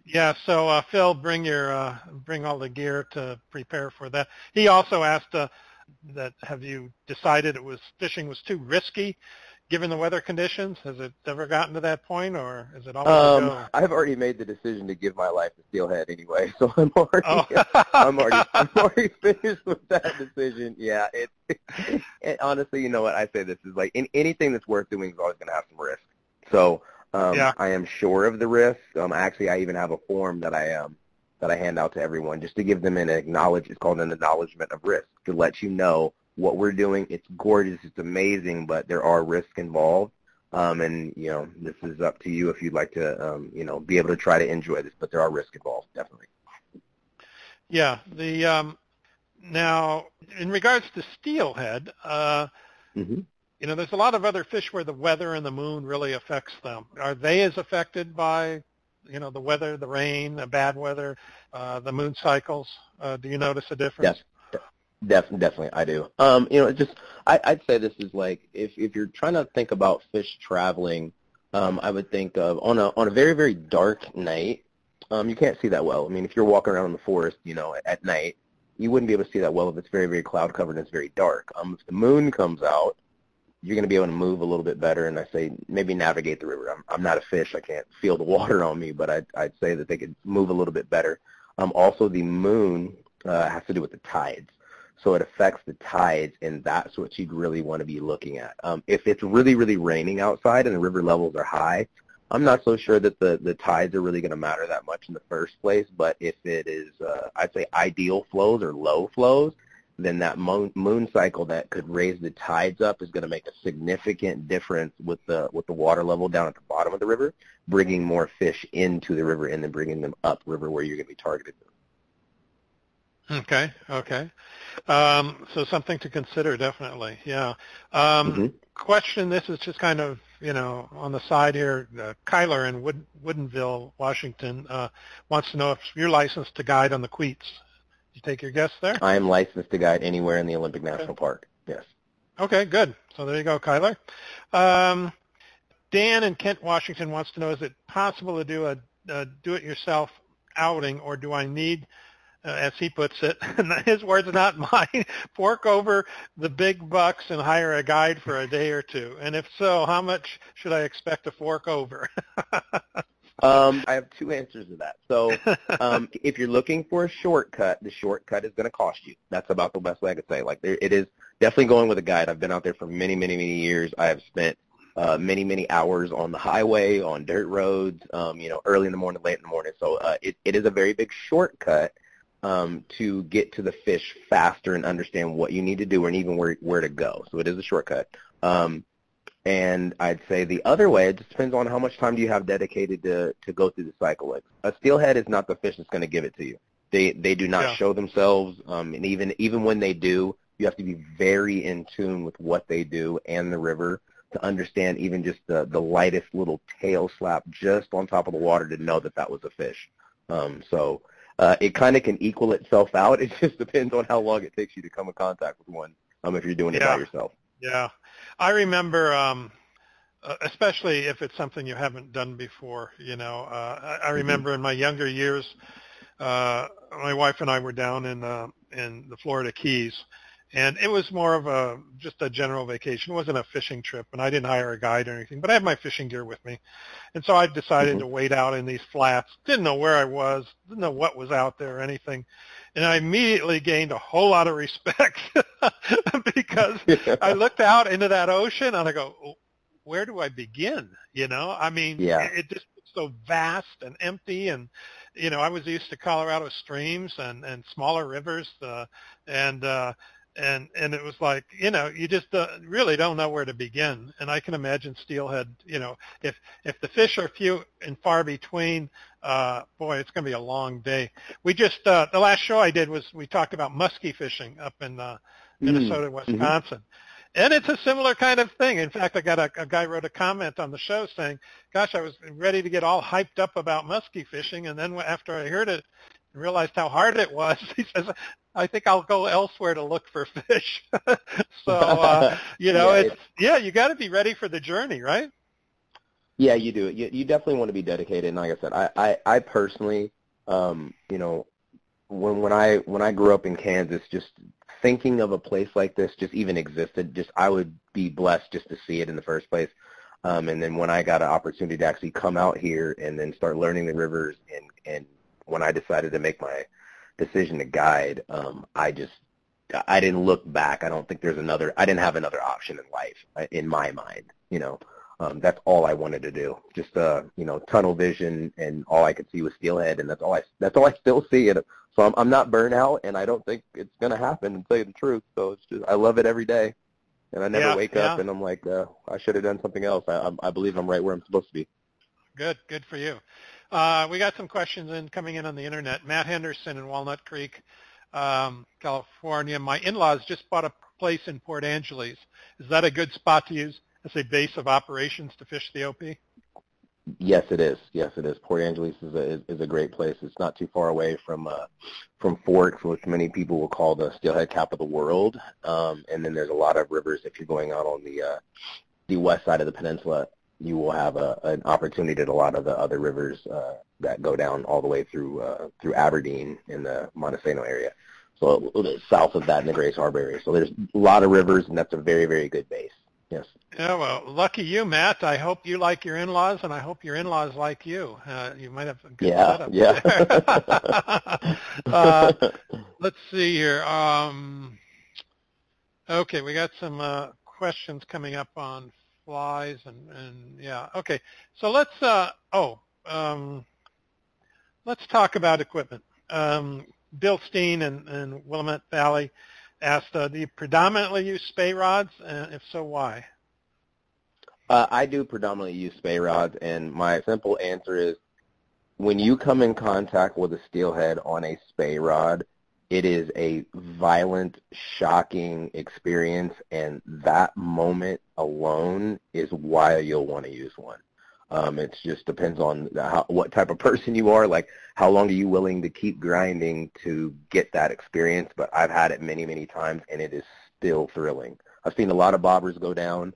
Yeah, so uh, Phil, bring your uh, bring all the gear to prepare for that. He also asked uh, that have you decided it was fishing was too risky given the weather conditions? Has it ever gotten to that point, or is it always um, go? I've already made the decision to give my life to steelhead anyway, so I'm already oh. I'm already I'm already finished with that decision. Yeah, it, it, honestly, you know what I say this is like in, anything that's worth doing is always going to have some risk. So um, yeah. I am sure of the risk. Um, actually, I even have a form that I um, that I hand out to everyone just to give them an acknowledge. It's called an acknowledgement of risk to let you know what we're doing. It's gorgeous. It's amazing, but there are risks involved. Um, and you know, this is up to you if you'd like to, um, you know, be able to try to enjoy this. But there are risks involved, definitely. Yeah. The um, now in regards to steelhead, uh, mm-hmm. You know, there's a lot of other fish where the weather and the moon really affects them. Are they as affected by, you know, the weather, the rain, the bad weather, uh, the moon cycles? Uh, do you notice a difference? Yes. Definitely, definitely, I do. Um, you know, just I, I'd say this is like if if you're trying to think about fish traveling, um, I would think of on a on a very very dark night. Um, you can't see that well. I mean, if you're walking around in the forest, you know, at, at night, you wouldn't be able to see that well if it's very very cloud covered and it's very dark. Um, if the moon comes out, you're going to be able to move a little bit better. And I say maybe navigate the river. I'm, I'm not a fish. I can't feel the water on me, but I'd, I'd say that they could move a little bit better. Um, also, the moon uh, has to do with the tides. So it affects the tides, and that's what you'd really want to be looking at. Um, if it's really, really raining outside and the river levels are high, I'm not so sure that the, the tides are really going to matter that much in the first place. But if it is, uh, I'd say ideal flows or low flows, then that moon, moon cycle that could raise the tides up is going to make a significant difference with the with the water level down at the bottom of the river, bringing more fish into the river and then bringing them up river where you're going to be targeted. Okay, okay. Um, so something to consider, definitely. Yeah. Um, mm-hmm. Question: This is just kind of you know on the side here. Uh, Kyler in Wood, Woodinville, Washington, uh, wants to know if you're licensed to guide on the Queets you take your guess there? I am licensed to guide anywhere in the Olympic National okay. Park. Yes. Okay, good. So there you go, Kyler. Um, Dan in Kent, Washington wants to know, is it possible to do a, a do-it-yourself outing, or do I need, uh, as he puts it, his words, not mine, fork over the big bucks and hire a guide for a day or two? And if so, how much should I expect to fork over? Um, I have two answers to that. So um, if you're looking for a shortcut, the shortcut is going to cost you. That's about the best way I could say. Like there, it is definitely going with a guide. I've been out there for many, many, many years. I have spent uh, many, many hours on the highway, on dirt roads, um, you know, early in the morning, late in the morning. So uh, it, it is a very big shortcut um, to get to the fish faster and understand what you need to do and even where, where to go. So it is a shortcut. Um, and I'd say the other way, it just depends on how much time do you have dedicated to, to go through the cycle. Like a steelhead is not the fish that's going to give it to you. They they do not yeah. show themselves, um, and even even when they do, you have to be very in tune with what they do and the river to understand even just the the lightest little tail slap just on top of the water to know that that was a fish. Um, so uh, it kind of can equal itself out. It just depends on how long it takes you to come in contact with one. Um, if you're doing it yeah. by yourself. Yeah, I remember, um, uh, especially if it's something you haven't done before. You know, uh, I, I mm-hmm. remember in my younger years, uh, my wife and I were down in uh, in the Florida Keys, and it was more of a just a general vacation. It wasn't a fishing trip, and I didn't hire a guide or anything. But I had my fishing gear with me, and so I decided mm-hmm. to wait out in these flats. Didn't know where I was, didn't know what was out there or anything, and I immediately gained a whole lot of respect because yeah. I looked out into that ocean and I go, oh, where do I begin? You know, I mean, yeah. it, just so vast and empty and you know i was used to colorado streams and and smaller rivers uh and uh and and it was like you know you just uh, really don't know where to begin. And i can imagine steelhead you know if if the fish are few and far between uh boy it's going to be a long day. We just uh the last show i did was we talked about muskie fishing up in uh minnesota mm-hmm. wisconsin. Mm-hmm. and it's a similar kind of thing. In fact i got a, a guy wrote a comment on the show saying gosh i was ready to get all hyped up about muskie fishing. And then after i heard it and realized how hard it was. He says, I think I'll go elsewhere to look for fish. so, uh, you know, yeah, it's, yeah, you got to be ready for the journey, right? Yeah, you do. You, you definitely want to be dedicated. And like I said, I, I, I personally, um, you know, when, when I, when I grew up in Kansas, just thinking of a place like this just even existed, just, I would be blessed just to see it in the first place. Um, and then when I got an opportunity to actually come out here and then start learning the rivers and, and when I decided to make my decision to guide, um, I just I didn't look back. I don't think there's another. I didn't have another option in life uh, in my mind. You know, um, that's all I wanted to do. Just uh, you know, tunnel vision, and all I could see was steelhead, and that's all I that's all I still see. And so I'm I'm not burnout, and I don't think it's gonna happen. To tell you the truth, so it's just I love it every day, and I never yeah, wake yeah. up and I'm like, uh, I should have done something else. I I believe I'm right where I'm supposed to be. Good, good for you. Uh, we got some questions in coming in on the internet. Matt Henderson in Walnut Creek, um, California. My in-laws just bought a place in Port Angeles. Is that a good spot to use as a base of operations to fish the OP? Yes, it is. Yes, it is. Port Angeles is a is a great place. It's not too far away from uh, from Forks, which many people will call the steelhead capital of the world. Um, and then there's a lot of rivers if you're going out on the uh, the west side of the peninsula you will have a, an opportunity at a lot of the other rivers uh, that go down all the way through uh, through Aberdeen in the Montesano area. So a little bit south of that in the Grays Harbor area. So there's a lot of rivers, and that's a very, very good base. Yes. Yeah, well, lucky you, Matt. I hope you like your in-laws, and I hope your in-laws like you. Uh, you might have a good yeah, setup Yeah, uh, let's see here. Um, okay, we got some uh, questions coming up on flies and, and yeah. Okay. So let's, uh, oh, um, let's talk about equipment. Um, Bill Steen and, and Willamette Valley asked, uh, do you predominantly use spey rods? And if so, why? Uh, I do predominantly use spey rods, and my simple answer is when you come in contact with a steelhead on a spey rod, it is a violent, shocking experience, and that moment alone is why you'll want to use one. Um, it just depends on how, what type of person you are. Like, how long are you willing to keep grinding to get that experience? But I've had it many, many times, and it is still thrilling. I've seen a lot of bobbers go down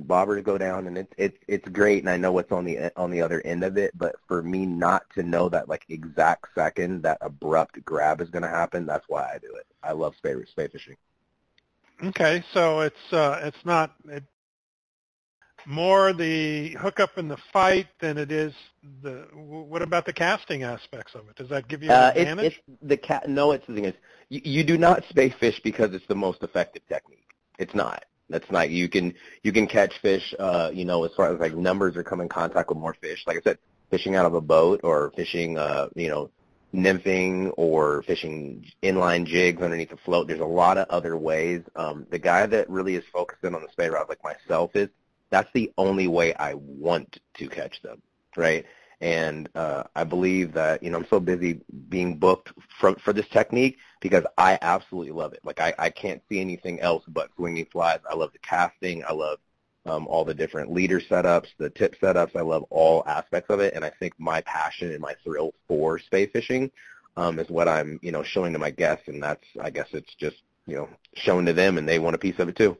bobbers go down and it's it's it's great and I know what's on the on the other end of it but for me not to know that like exact second that abrupt grab is going to happen that's why I do it. I love spay spey fishing. Okay so it's uh it's not it, more the hookup and the fight than it is the what about the casting aspects of it? Does that give you an uh, advantage it's, it's the cat no it's the thing is you, you do not spey fish because it's the most effective technique. It's not that's not you can you can catch fish. Uh, you know, as far as like numbers or come in contact with more fish. Like I said, fishing out of a boat or fishing, uh, you know, nymphing or fishing inline jigs underneath a float. There's a lot of other ways. Um, the guy that really is focusing on the spey rod, like myself, is that's the only way I want to catch them, right? And uh, I believe that you know I'm so busy being booked for for this technique because I absolutely love it. Like I, I can't see anything else but swinging flies. I love the casting. I love um, all the different leader setups, the tip setups. I love all aspects of it, and I think my passion and my thrill for spey fishing um, is what I'm you know showing to my guests, and that's I guess it's just you know shown to them, and they want a piece of it too.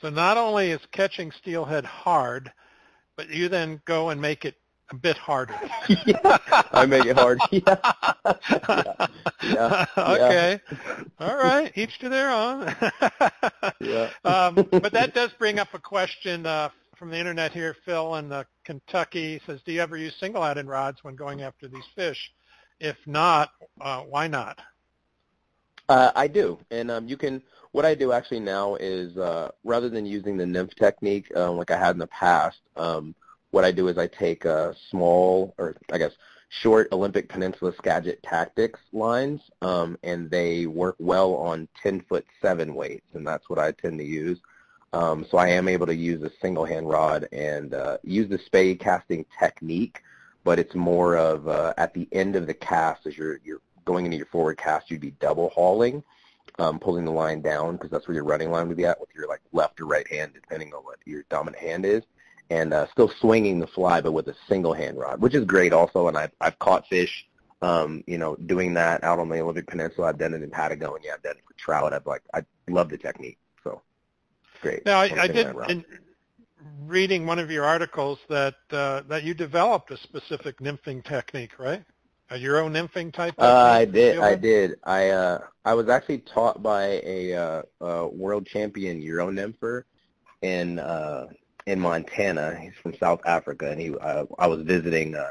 So not only is catching steelhead hard, but you then go and make it a bit harder. yeah, I make it hard. Yeah. yeah. yeah. Okay. All right. Each to their own. yeah. Um, but that does bring up a question uh, from the internet here. Phil in uh, Kentucky says, "Do you ever use single-headed rods when going after these fish? If not, uh, why not?" Uh, I do, and um, you can. What I do actually now is uh, rather than using the nymph technique um, like I had in the past. Um, what I do is I take a small, or I guess short Olympic Peninsula Skagit Tactics lines, um, and they work well on 10 foot 7 weights, and that's what I tend to use. Um, so I am able to use a single hand rod and uh, use the spey casting technique, but it's more of uh, at the end of the cast as you're, you're going into your forward cast, you'd be double hauling, um, pulling the line down because that's where your running line would be at with your like left or right hand, depending on what your dominant hand is and uh, still swinging the fly, but with a single hand rod, which is great also. And I've, I've caught fish, um, you know, doing that out on the Olympic Peninsula. I've done it in Patagonia. I've done it for trout. I've like, I love the technique. So great. Now, I, I did, in reading one of your articles that, uh, that you developed a specific nymphing technique, right? A Euro nymphing type? Uh, I did. I did. I, uh, I was actually taught by a, uh, a world champion Euro nympher in, uh, in Montana. He's from South Africa, and he uh, I was visiting uh,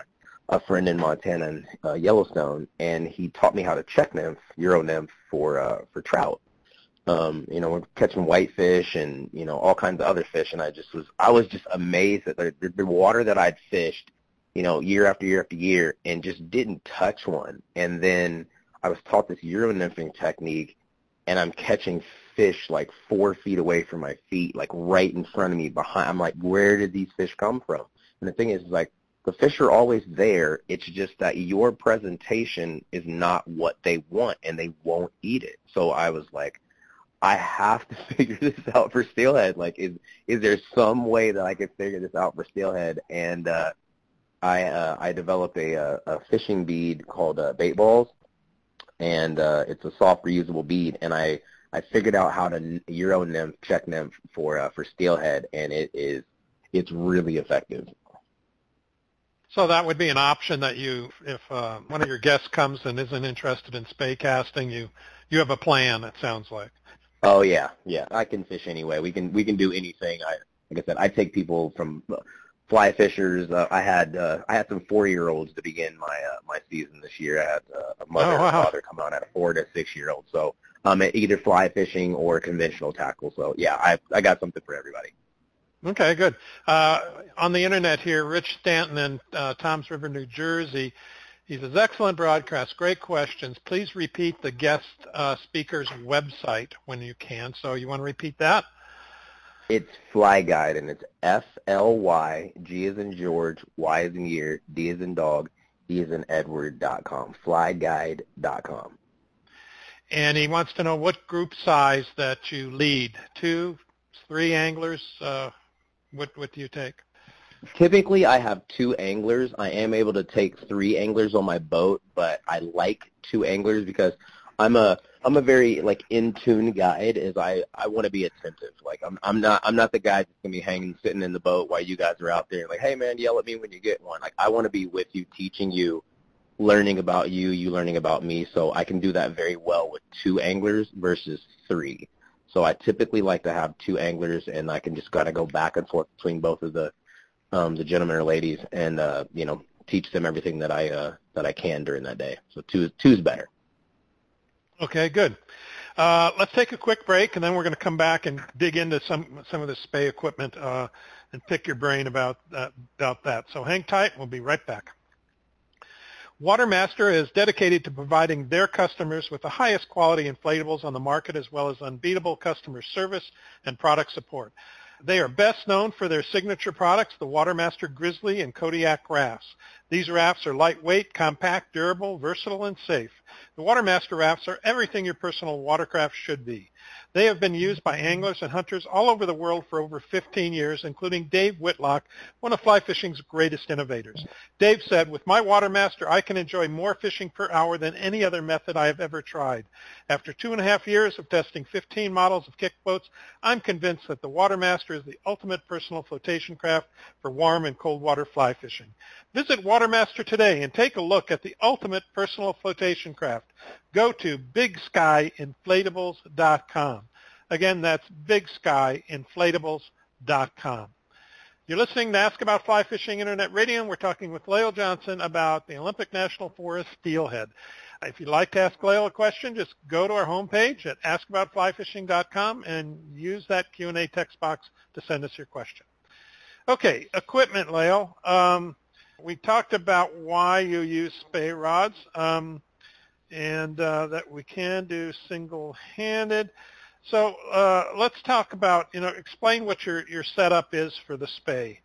a friend in Montana in uh, Yellowstone, and he taught me how to check nymph, Euro nymph for uh, for trout. Um, you know, we're catching whitefish and you know all kinds of other fish, and I just was I was just amazed at the, the water that I'd fished, you know, year after year after year, and just didn't touch one. And then I was taught this Euro nymphing technique, and I'm catching fish like four feet away from my feet, like right in front of me behind. I'm like, where did these fish come from? And the thing is, like, the fish are always there. It's just that your presentation is not what they want, and they won't eat it. So I was like, I have to figure this out for steelhead. Like, is is there some way that I could figure this out for steelhead? And uh, I uh, I developed a, a, a fishing bead called uh, bait balls, and uh, it's a soft reusable bead. And I I figured out how to Euro nymph check nymph for uh, for steelhead, and it is it's really effective. So that would be an option that you, if uh, one of your guests comes and isn't interested in spey casting, you you have a plan. It sounds like. Oh yeah, yeah. I can fish anyway. We can we can do anything. I like I said, I take people from fly fishers. Uh, I had uh, I had some four year olds to begin my uh, my season this year. I had uh, a mother oh, wow. and a father come on at a four to six year old. So um, either fly fishing or conventional tackle. So yeah, I I got something for everybody. Okay, good. Uh, on the internet here, Rich Stanton in uh, Toms River, New Jersey. He says, excellent broadcast, great questions. Please repeat the guest uh, speaker's website when you can. So you want to repeat that? It's Fly Guide, and it's F-L-Y, G as in George, Y is in year, D is in dog, E is in Edward dot com, Flyguide dot com. and he wants to know what group size that you lead. Two, three anglers. Uh, what what do you take? Typically, I have two anglers. I am able to take three anglers on my boat, but I like two anglers because I'm a I'm a very like in tune guide. Is I I want to be attentive. Like I'm I'm not I'm not the guy that's gonna be hanging sitting in the boat while you guys are out there. Like hey man, yell at me when you get one. Like I want to be with you, teaching you learning about you, you learning about me. So I can do that very well with two anglers versus three. So I typically like to have two anglers, and I can just kind of go back and forth between both of the um, the gentlemen or ladies, and uh, you know, teach them everything that I uh, that I can during that day. So two two's better. Okay, good. Uh, let's take a quick break, and then we're going to come back and dig into some some of the spey equipment uh, and pick your brain about uh, about that. So hang tight. We'll be right back. Watermaster is dedicated to providing their customers with the highest quality inflatables on the market as well as unbeatable customer service and product support. They are best known for their signature products, the Watermaster Grizzly and Kodiak rafts. These rafts are lightweight, compact, durable, versatile, and safe. The Watermaster rafts are everything your personal watercraft should be. They have been used by anglers and hunters all over the world for over 15 years, including Dave Whitlock, one of fly fishing's greatest innovators. Dave said, with my Watermaster, I can enjoy more fishing per hour than any other method I have ever tried. After two and a half years of testing 15 models of kick boats, I'm convinced that the Watermaster is the ultimate personal flotation craft for warm and cold water fly fishing. Visit Watermaster today and take a look at the ultimate personal flotation craft. Go to bigskyinflatables.com. Again, that's bigskyinflatables.com. You're listening to Ask About Fly Fishing Internet Radio, and we're talking with Lael Johnson about the Olympic National Forest steelhead. If you'd like to ask Lael a question, just go to our homepage at askaboutflyfishing.com and use that Q&A text box to send us your question. Okay, equipment, Lael. Um, We talked about why you use spey rods, um, and uh, that we can do single-handed. So uh, let's talk about, you know, explain what your, your setup is for the spey,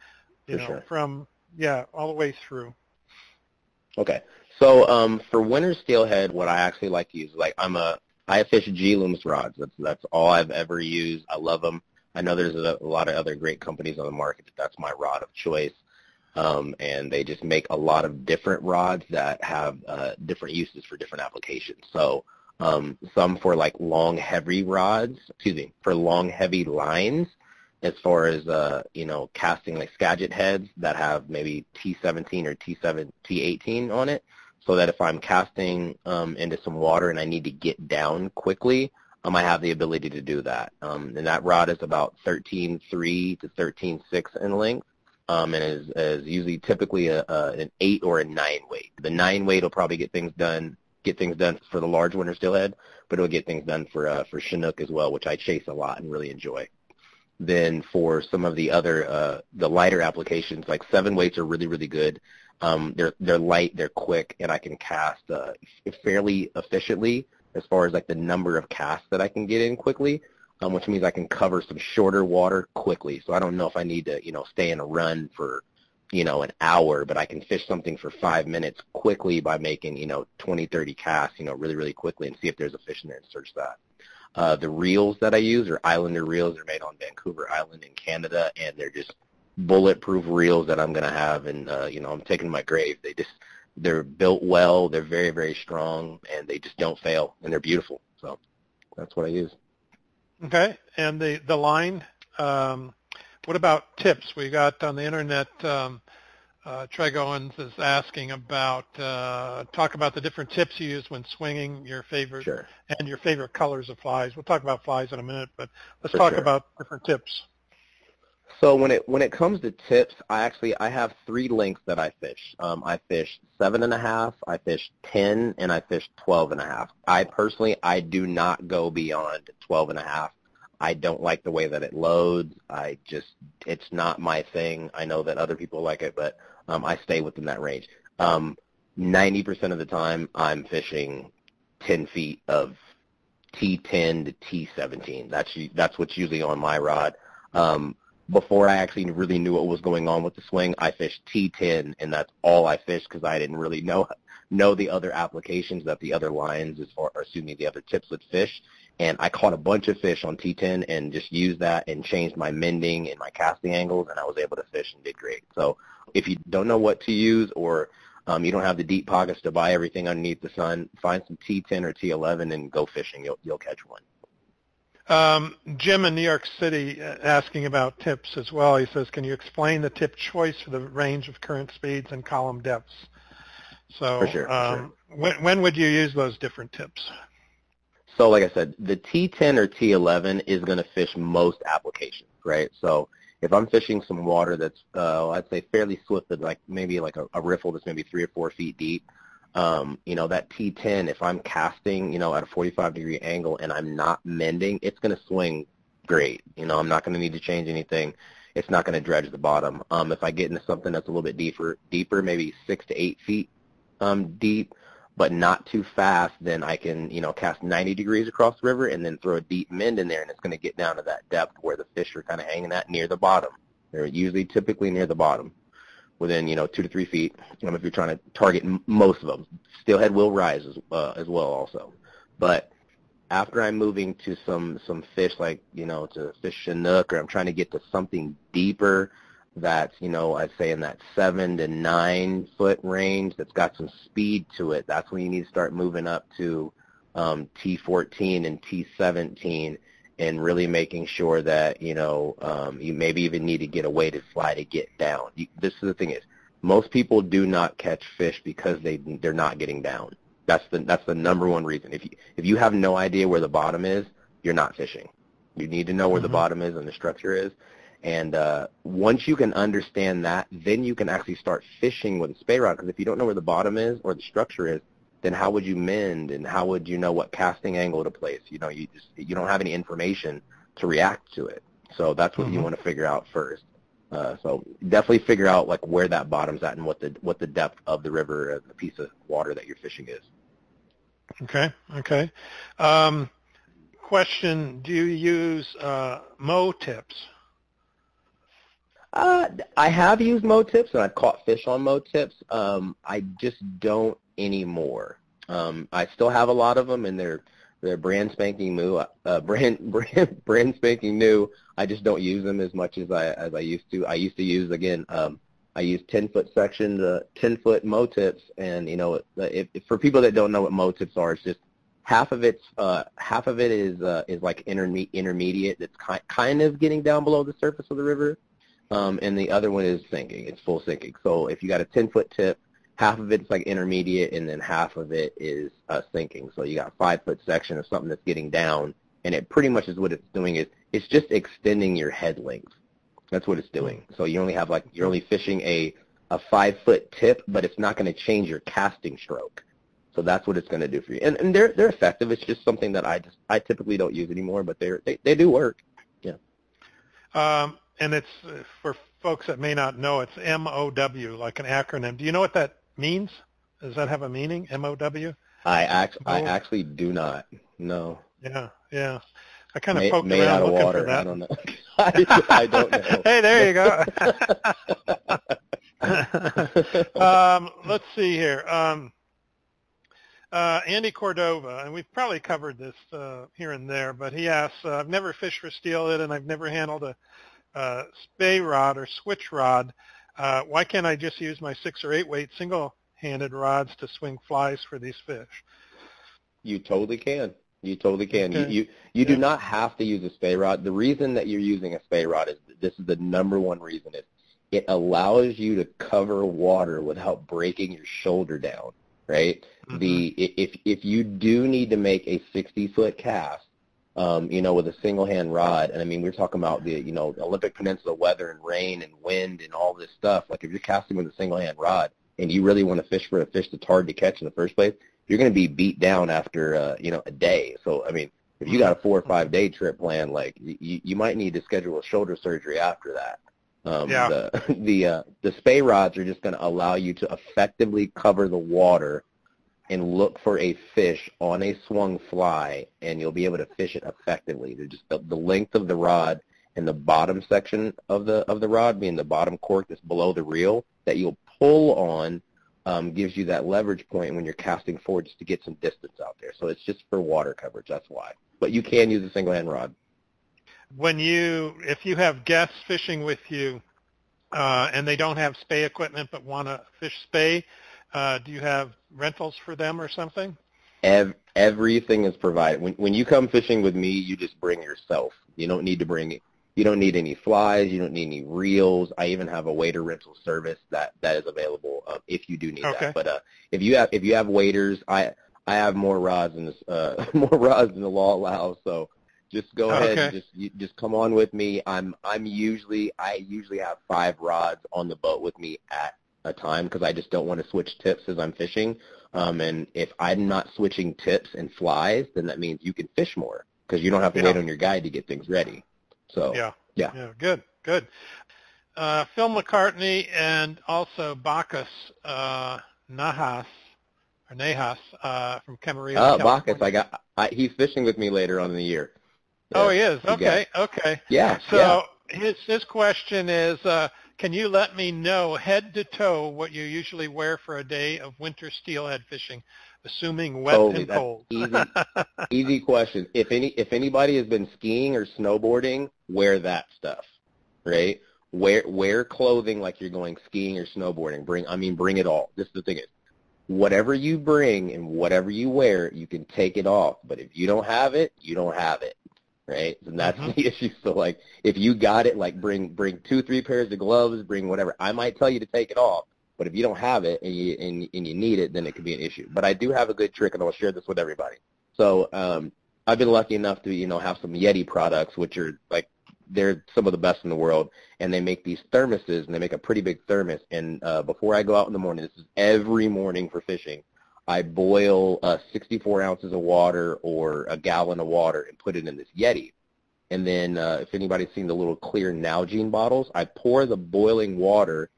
you For know, sure. from, yeah, all the way through. Okay. So um, for winter steelhead, what I actually like to use, like I'm a, I fish G Loomis rods. That's that's all I've ever used. I love them. I know there's a, a lot of other great companies on the market, but that's my rod of choice. Um, and they just make a lot of different rods that have uh, different uses for different applications. So um, some for like long, heavy rods, excuse me, for long, heavy lines, as far as uh, you know, casting like Skagit heads that have maybe T17 or T7, T18 on it, so that if I'm casting um, into some water and I need to get down quickly, um, I have the ability to do that. Um, and that rod is about 13.3 to 13.6 in length. Um, and is, is usually typically a, a, an eight or a nine weight. The nine weight will probably get things done get things done for the large winter steelhead, but it'll get things done for uh, for Chinook as well, which I chase a lot and really enjoy. Then for some of the other uh, the lighter applications, like seven weights are really really good. Um, they're they're light, they're quick, and I can cast uh, fairly efficiently as far as like the number of casts that I can get in quickly, um, which means I can cover some shorter water quickly. So I don't know if I need to you know stay in a run for you know, an hour, but I can fish something for five minutes quickly by making, you know, 20, 30 casts, you know, really, really quickly and see if there's a fish in there and search that. Uh, the reels that I use are Islander reels. They're made on Vancouver Island in Canada, and they're just bulletproof reels that I'm going to have, and, uh, you know, I'm taking my grave. They just, they're built well. They're very, very strong, and they just don't fail, and they're beautiful. So that's what I use. Okay, and the the line. Um, what about tips? We got on the internet. Um, uh, Trey Owens is asking about uh, talk about the different tips you use when swinging your favorite Sure. and your favorite colors of flies. We'll talk about flies in a minute, but let's For talk sure. about different tips. So when it when it comes to tips, I actually I have three lengths that I fish. Um, I fish seven and a half, I fish ten, and I fish twelve and a half. I personally I do not go beyond twelve and a half. I don't like the way that it loads. I just it's not my thing. I know that other people like it, but um, I stay within that range. Um, Ninety percent of the time, I'm fishing ten feet of T10 to T17. That's that's what's usually on my rod. Um, before I actually really knew what was going on with the swing, I fished T10, and that's all I fished because I didn't really know know the other applications that the other lines, as far, or excuse me, the other tips would fish. And I caught a bunch of fish on T10 and just used that and changed my mending and my casting angles, and I was able to fish and did great. So if you don't know what to use or um, you don't have the deep pockets to buy everything underneath the sun, find some T10 or T11 and go fishing. You'll you'll catch one. Um, Jim in New York City uh, asking about tips as well. He says, can you explain the tip choice for the range of current speeds and column depths? So For sure, for um, when, when would you use those different tips? So like I said, the T10 or T11 is going to fish most applications, right? So if I'm fishing some water that's, uh, I'd say fairly swift, but like maybe like a, a riffle that's maybe three or four feet deep, um, you know, that T10, if I'm casting, you know, at a 45 degree angle and I'm not mending, it's going to swing great. You know, I'm not going to need to change anything. It's not going to dredge the bottom. Um, if I get into something that's a little bit deeper, deeper, maybe six to eight feet um, deep, but not too fast, then I can, you know, cast 90 degrees across the river and then throw a deep mend in there, and it's going to get down to that depth where the fish are kind of hanging at near the bottom. They're usually typically near the bottom, within, you know, two to three feet. Um, if you're trying to target most of them, steelhead will rise as, uh, as well also. But after I'm moving to some some fish like, you know, to fish Chinook, or I'm trying to get to something deeper, that's, you know, I'd say in that seven to nine foot range that's got some speed to it, that's when you need to start moving up to um, T14 and T17 and really making sure that, you know, um, you maybe even need to get a weighted fly to get down. You, this is the thing is, most people do not catch fish because they they're not getting down. That's the that's the number one reason. If you if you have no idea where the bottom is, you're not fishing. You need to know where the Mhm. bottom is and the structure is. And uh, once you can understand that, then you can actually start fishing with a spey rod. Because if you don't know where the bottom is or the structure is, then how would you mend and how would you know what casting angle to place? You know, you just you don't have any information to react to it. So that's what you Mhm. want to figure out first. Uh, so definitely figure out like where that bottom's at and what the what the depth of the river or the piece of water that you're fishing is. Okay. Okay. Um, question: Do you use uh, MOW tips? Uh, I have used MOW tips and I've caught fish on MOW tips. Um, I just don't anymore. Um, I still have a lot of them and they're they're brand spanking new, uh, brand brand brand spanking new. I just don't use them as much as I as I used to. I used to use again. Um, I use 10 foot sections, uh, 10 foot MOW tips, and you know, if, if, for people that don't know what MOW tips are, it's just half of it's uh, half of it is uh, is like interme- intermediate. That's ki- kind of getting down below the surface of the river, um, and the other one is sinking. It's full sinking. So if you got a 10 foot tip, half of it's like intermediate, and then half of it is uh, sinking. So you got a five foot section of something that's getting down, and it pretty much is what it's doing is it's just extending your head length. That's what it's doing. So you only have like you're only fishing a a five foot tip, but it's not going to change your casting stroke. So that's what it's going to do for you. And and they're they're effective. It's just something that I just I typically don't use anymore, but they're they they do work. Yeah. Um, and it's for folks that may not know, it's M O W, like an acronym. Do you know what that means? Does that have a meaning? M O W? I act I actually do not. No. Yeah, yeah. I kind of made, poked made around out of looking water. for that. I don't know. I, I don't know. hey, there you go. um, let's see here. Um, uh, Andy Cordova, and we've probably covered this uh, here and there, but he asks, uh, I've never fished for steelhead and I've never handled a uh, spey rod or switch rod. Uh, why can't I just use my six or eight weight single-handed rods to swing flies for these fish? You totally can. You totally can. Okay. You you, you do not have to use a spey rod. The reason that you're using a spey rod is this is the number one reason is it allows you to cover water without breaking your shoulder down. Right. Mhm. The if if you do need to make a 60 foot cast, um, you know, with a single hand rod, and I mean we're talking about the you know Olympic Peninsula weather and rain and wind and all this stuff. Like if you're casting with a single hand rod and you really want to fish for a fish that's hard to catch in the first place, you're going to be beat down after uh, you know a day. So I mean, if you got a four or five day trip planned, like you, you might need to schedule a shoulder surgery after that. Um, Yeah. The the uh, the spey rods are just going to allow you to effectively cover the water and look for a fish on a swung fly, and you'll be able to fish it effectively. They're just the, the length of the rod and the bottom section of the of the rod, being the bottom cork that's below the reel, that you'll pull on um, gives you that leverage point when you're casting forward just to get some distance out there. So it's just for water coverage. That's why. But you can use a single hand rod. when you if you have guests fishing with you uh, and they don't have spey equipment but want to fish spey, uh, do you have rentals for them or something? Ev- everything is provided. When when you come fishing with me, you just bring yourself. You don't need to bring. You don't need any flies. You don't need any reels. I even have a wader rental service that that is available uh, if you do need Okay. that. But uh, if you have if you have waders, I I have more rods than this, uh, more rods than the law allows. So just go ahead and just you, just come on with me. I'm I'm usually I usually have five rods on the boat with me at a time because I just don't want to switch tips as I'm fishing. Um, and if I'm not switching tips and flies, then that means you can fish more because you don't have to Yeah. wait on your guide to get things ready. So Yeah. Yeah. Yeah. Good. Good. Uh, Phil McCartney and also Bacchus uh, Nahas or Nahas uh, from Camarillo. uh, California. Bacchus, I got I, he's fishing with me later on in the year. Oh, he is. Okay. Okay. Yeah. So yeah. his his question is, uh, can you let me know head to toe what you usually wear for a day of winter steelhead fishing, assuming wet Totally, and that's cold? easy. Easy question. If any if anybody has been skiing or snowboarding, wear that stuff. Right? Wear wear clothing like you're going skiing or snowboarding. Bring I mean bring it all. This is the thing is whatever you bring and whatever you wear, you can take it off. But if you don't have it, you don't have it. Right? And that's Mhm. the issue. So like if you got it, like bring bring two, three pairs of gloves, bring whatever. I might tell you to take it off. But if you don't have it and you and, and you need it, then it could be an issue. But I do have a good trick, and I'll share this with everybody. So um, I've been lucky enough to you know have some Yeti products, which are like they're some of the best in the world, and they make these thermoses, and they make a pretty big thermos. And uh, before I go out in the morning, this is every morning for fishing. I boil uh, 64 ounces of water or a gallon of water and put it in this Yeti. And then uh, if anybody's seen the little clear Nalgene bottles, I pour the boiling water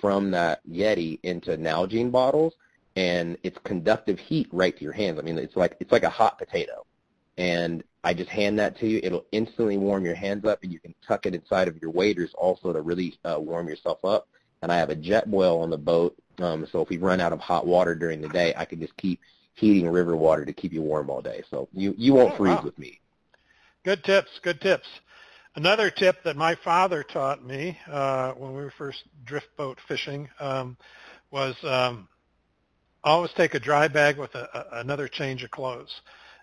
from that Yeti into Nalgene bottles, and it's conductive heat right to your hands. I mean, it's like it's like a hot potato. And I just hand that to you. It'll instantly warm your hands up, and you can tuck it inside of your waders also to really uh, warm yourself up. And I have a Jetboil on the boat, um, so if we run out of hot water during the day, I can just keep heating river water to keep you warm all day. So you you won't Oh, freeze wow. with me. Good tips. Good tips. Another tip that my father taught me uh, when we were first drift boat fishing um, was um, always take a dry bag with a, a, another change of clothes.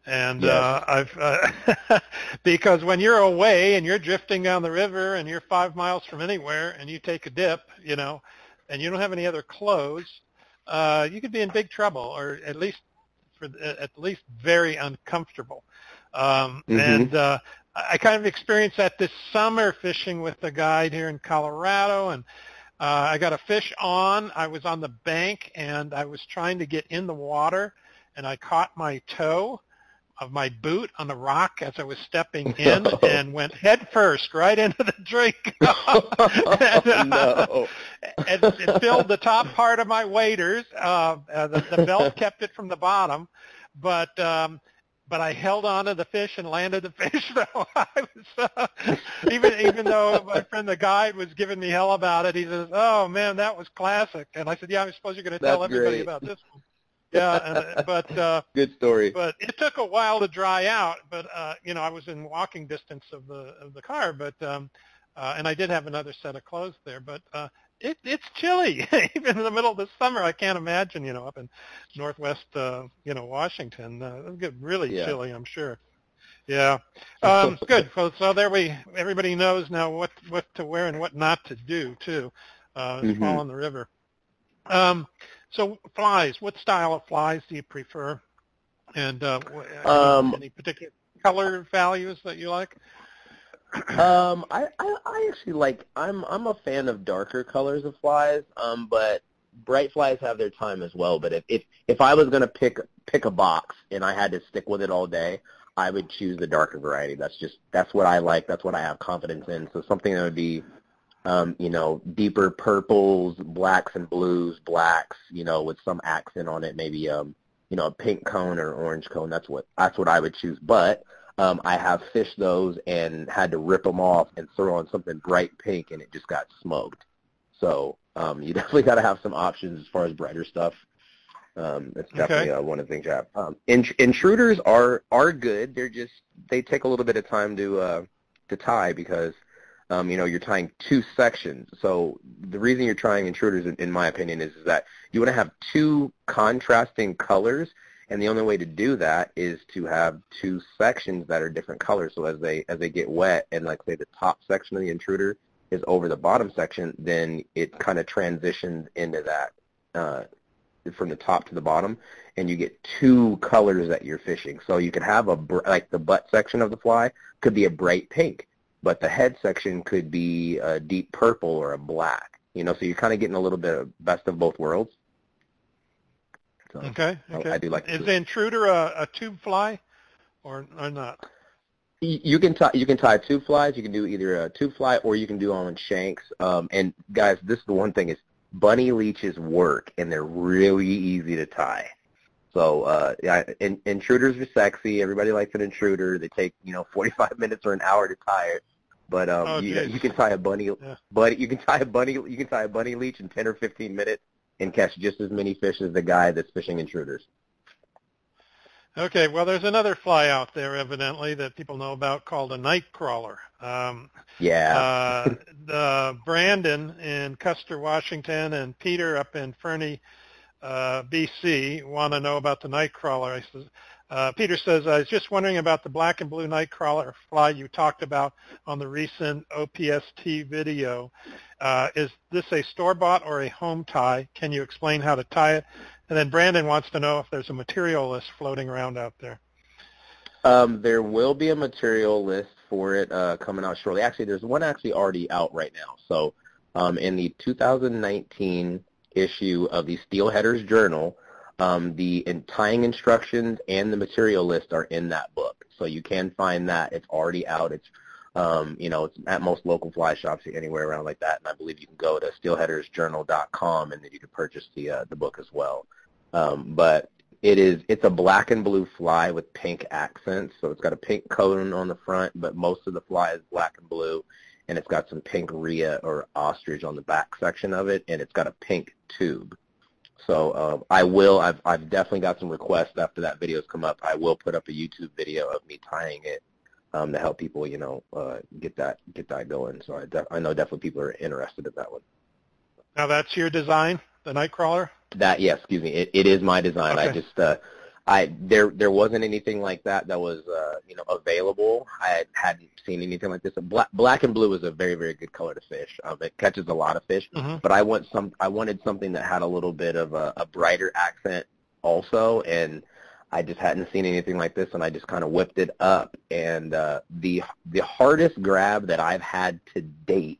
And Yes. uh, I've uh, because when you're away and you're drifting down the river and you're five miles from anywhere and you take a dip, you know, and you don't have any other clothes, uh, you could be in big trouble, or at least for at least very uncomfortable. Um, Mhm. And uh, I kind of experienced that this summer fishing with a guide here in Colorado, and uh, I got a fish on. I was on the bank, and I was trying to get in the water, and I caught my toe of my boot on the rock as I was stepping in, No. and went head first right into the drink. And, uh, no. it, it filled the top part of my waders. Uh, uh, the, the belt kept it from the bottom, but um, but I held on to the fish and landed the fish. Though I was uh, even even though my friend the guide was giving me hell about it, he says, "Oh man, that was classic." And I said, "Yeah, I suppose you're going to tell That's everybody great. about this one." Yeah, and, uh, but uh, Good story. but it took a while to dry out. But uh, you know, I was in walking distance of the of the car, but um, uh, and I did have another set of clothes there. But uh, it, it's chilly, even in the middle of the summer. I can't imagine, you know, up in northwest, uh, you know, Washington. Uh, it'll get really Yeah. chilly, I'm sure. Yeah. Um, good. So, so there we. Everybody knows now what what to wear and what not to do too. Uh, Mhm. Fall in the river. Um, so flies. What style of flies do you prefer? And uh, any- Um, any particular color values that you like? Um, I, I I actually like I'm I'm a fan of darker colors of flies. Um, but bright flies have their time as well. But if if if I was gonna pick pick a box and I had to stick with it all day, I would choose the darker variety. That's just that's what I like. That's what I have confidence in. So something that would be, um, you know, deeper purples, blacks and blues, blacks, you know, with some accent on it, maybe um, you know, a pink cone or orange cone. That's what that's what I would choose. But um, I have fished those and had to rip them off and throw on something bright pink, and it just got smoked. So um, you definitely got to have some options as far as brighter stuff. Um, that's definitely uh, one of the things you have. Um, int- intruders are are good. They're just they take a little bit of time to uh, to tie because um, you know you're tying two sections. So the reason you're trying intruders, in, in my opinion, is, is that you want to have two contrasting colors and the only way to do that is to have two sections that are different colors. So as they as they get wet, and like say the top section of the intruder is over the bottom section, then it kind of transitions into that uh, from the top to the bottom, and you get two colors that you're fishing. So you could have a like the butt section of the fly could be a bright pink, but the head section could be a deep purple or a black. You know, so you're kind of getting a little bit of best of both worlds. So, Okay. Okay. I do like Is the intruder a, a tube fly, or or not? You can tie you can tie two flies. You can do either a tube fly or you can do on shanks. Um, and guys, this is the one thing is bunny leeches work and they're really easy to tie. So uh, yeah, in, intruders are sexy. Everybody likes an intruder. They take you know 45 minutes or an hour to tie it. But um, Oh, you, you can tie a bunny, Yeah. but you can tie a bunny. You can tie a bunny leech in 10 or 15 minutes and catch just as many fish as the guy that's fishing intruders. Okay. Well, there's another fly out there, evidently, that people know about called a night crawler. Um, Yeah. uh, the Brandon in Custer, Washington, and Peter up in Fernie, uh, BC, want to know about the night crawler. I says, uh, Peter says, I was just wondering about the black and blue nightcrawler fly you talked about on the recent OPST video. Uh, is this a store-bought or a home tie? Can you explain how to tie it? And then Brandon wants to know if there's a material list floating around out there. Um, there will be a material list for it uh, coming out shortly. Actually, there's one actually already out right now. So um, in the 2019 issue of the Steelheaders Journal, um, the tying instructions and the material list are in that book. So you can find that. It's already out. It's Um, you know, it's at most local fly shops anywhere around like that, and I believe you can go to steelheadersjournal.com and then you can purchase the uh, the book as well. Um, but it is it's a black and blue fly with pink accents, so it's got a pink cone on the front, but most of the fly is black and blue, and it's got some pink rhea or ostrich on the back section of it, and it's got a pink tube. So uh, I will. I've I've definitely got some requests after that video's come up. I will put up a YouTube video of me tying it um, to help people, you know, uh, get that get that going. So I def- I know definitely people are interested in that one. Now that's your design, the Nightcrawler. That yes, excuse me. It, it is my design. Okay. I just uh, I there there wasn't anything like that that was uh, you know available. I hadn't seen anything like this. Black black and blue is a very very good color to fish. Um, it catches a lot of fish, Mm-hmm. but I want some. I wanted something that had a little bit of a, a brighter accent also, and I just hadn't seen anything like this, and I just kind of whipped it up. And uh, the the hardest grab that I've had to date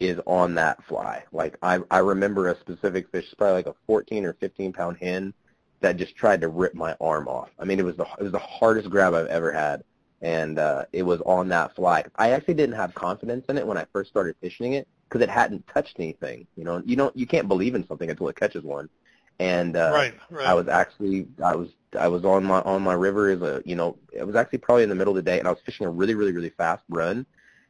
is on that fly. Like I I remember a specific fish, probably like a 14 or 15 pound hen that just tried to rip my arm off. I mean, it was the it was the hardest grab I've ever had, and uh, it was on that fly. I actually didn't have confidence in it when I first started fishing it because it hadn't touched anything. You know, you don't you can't believe in something until it catches one. And uh, right, right. I was actually I was I was on my on my river as a you know it was actually probably in the middle of the day and I was fishing a really really really fast run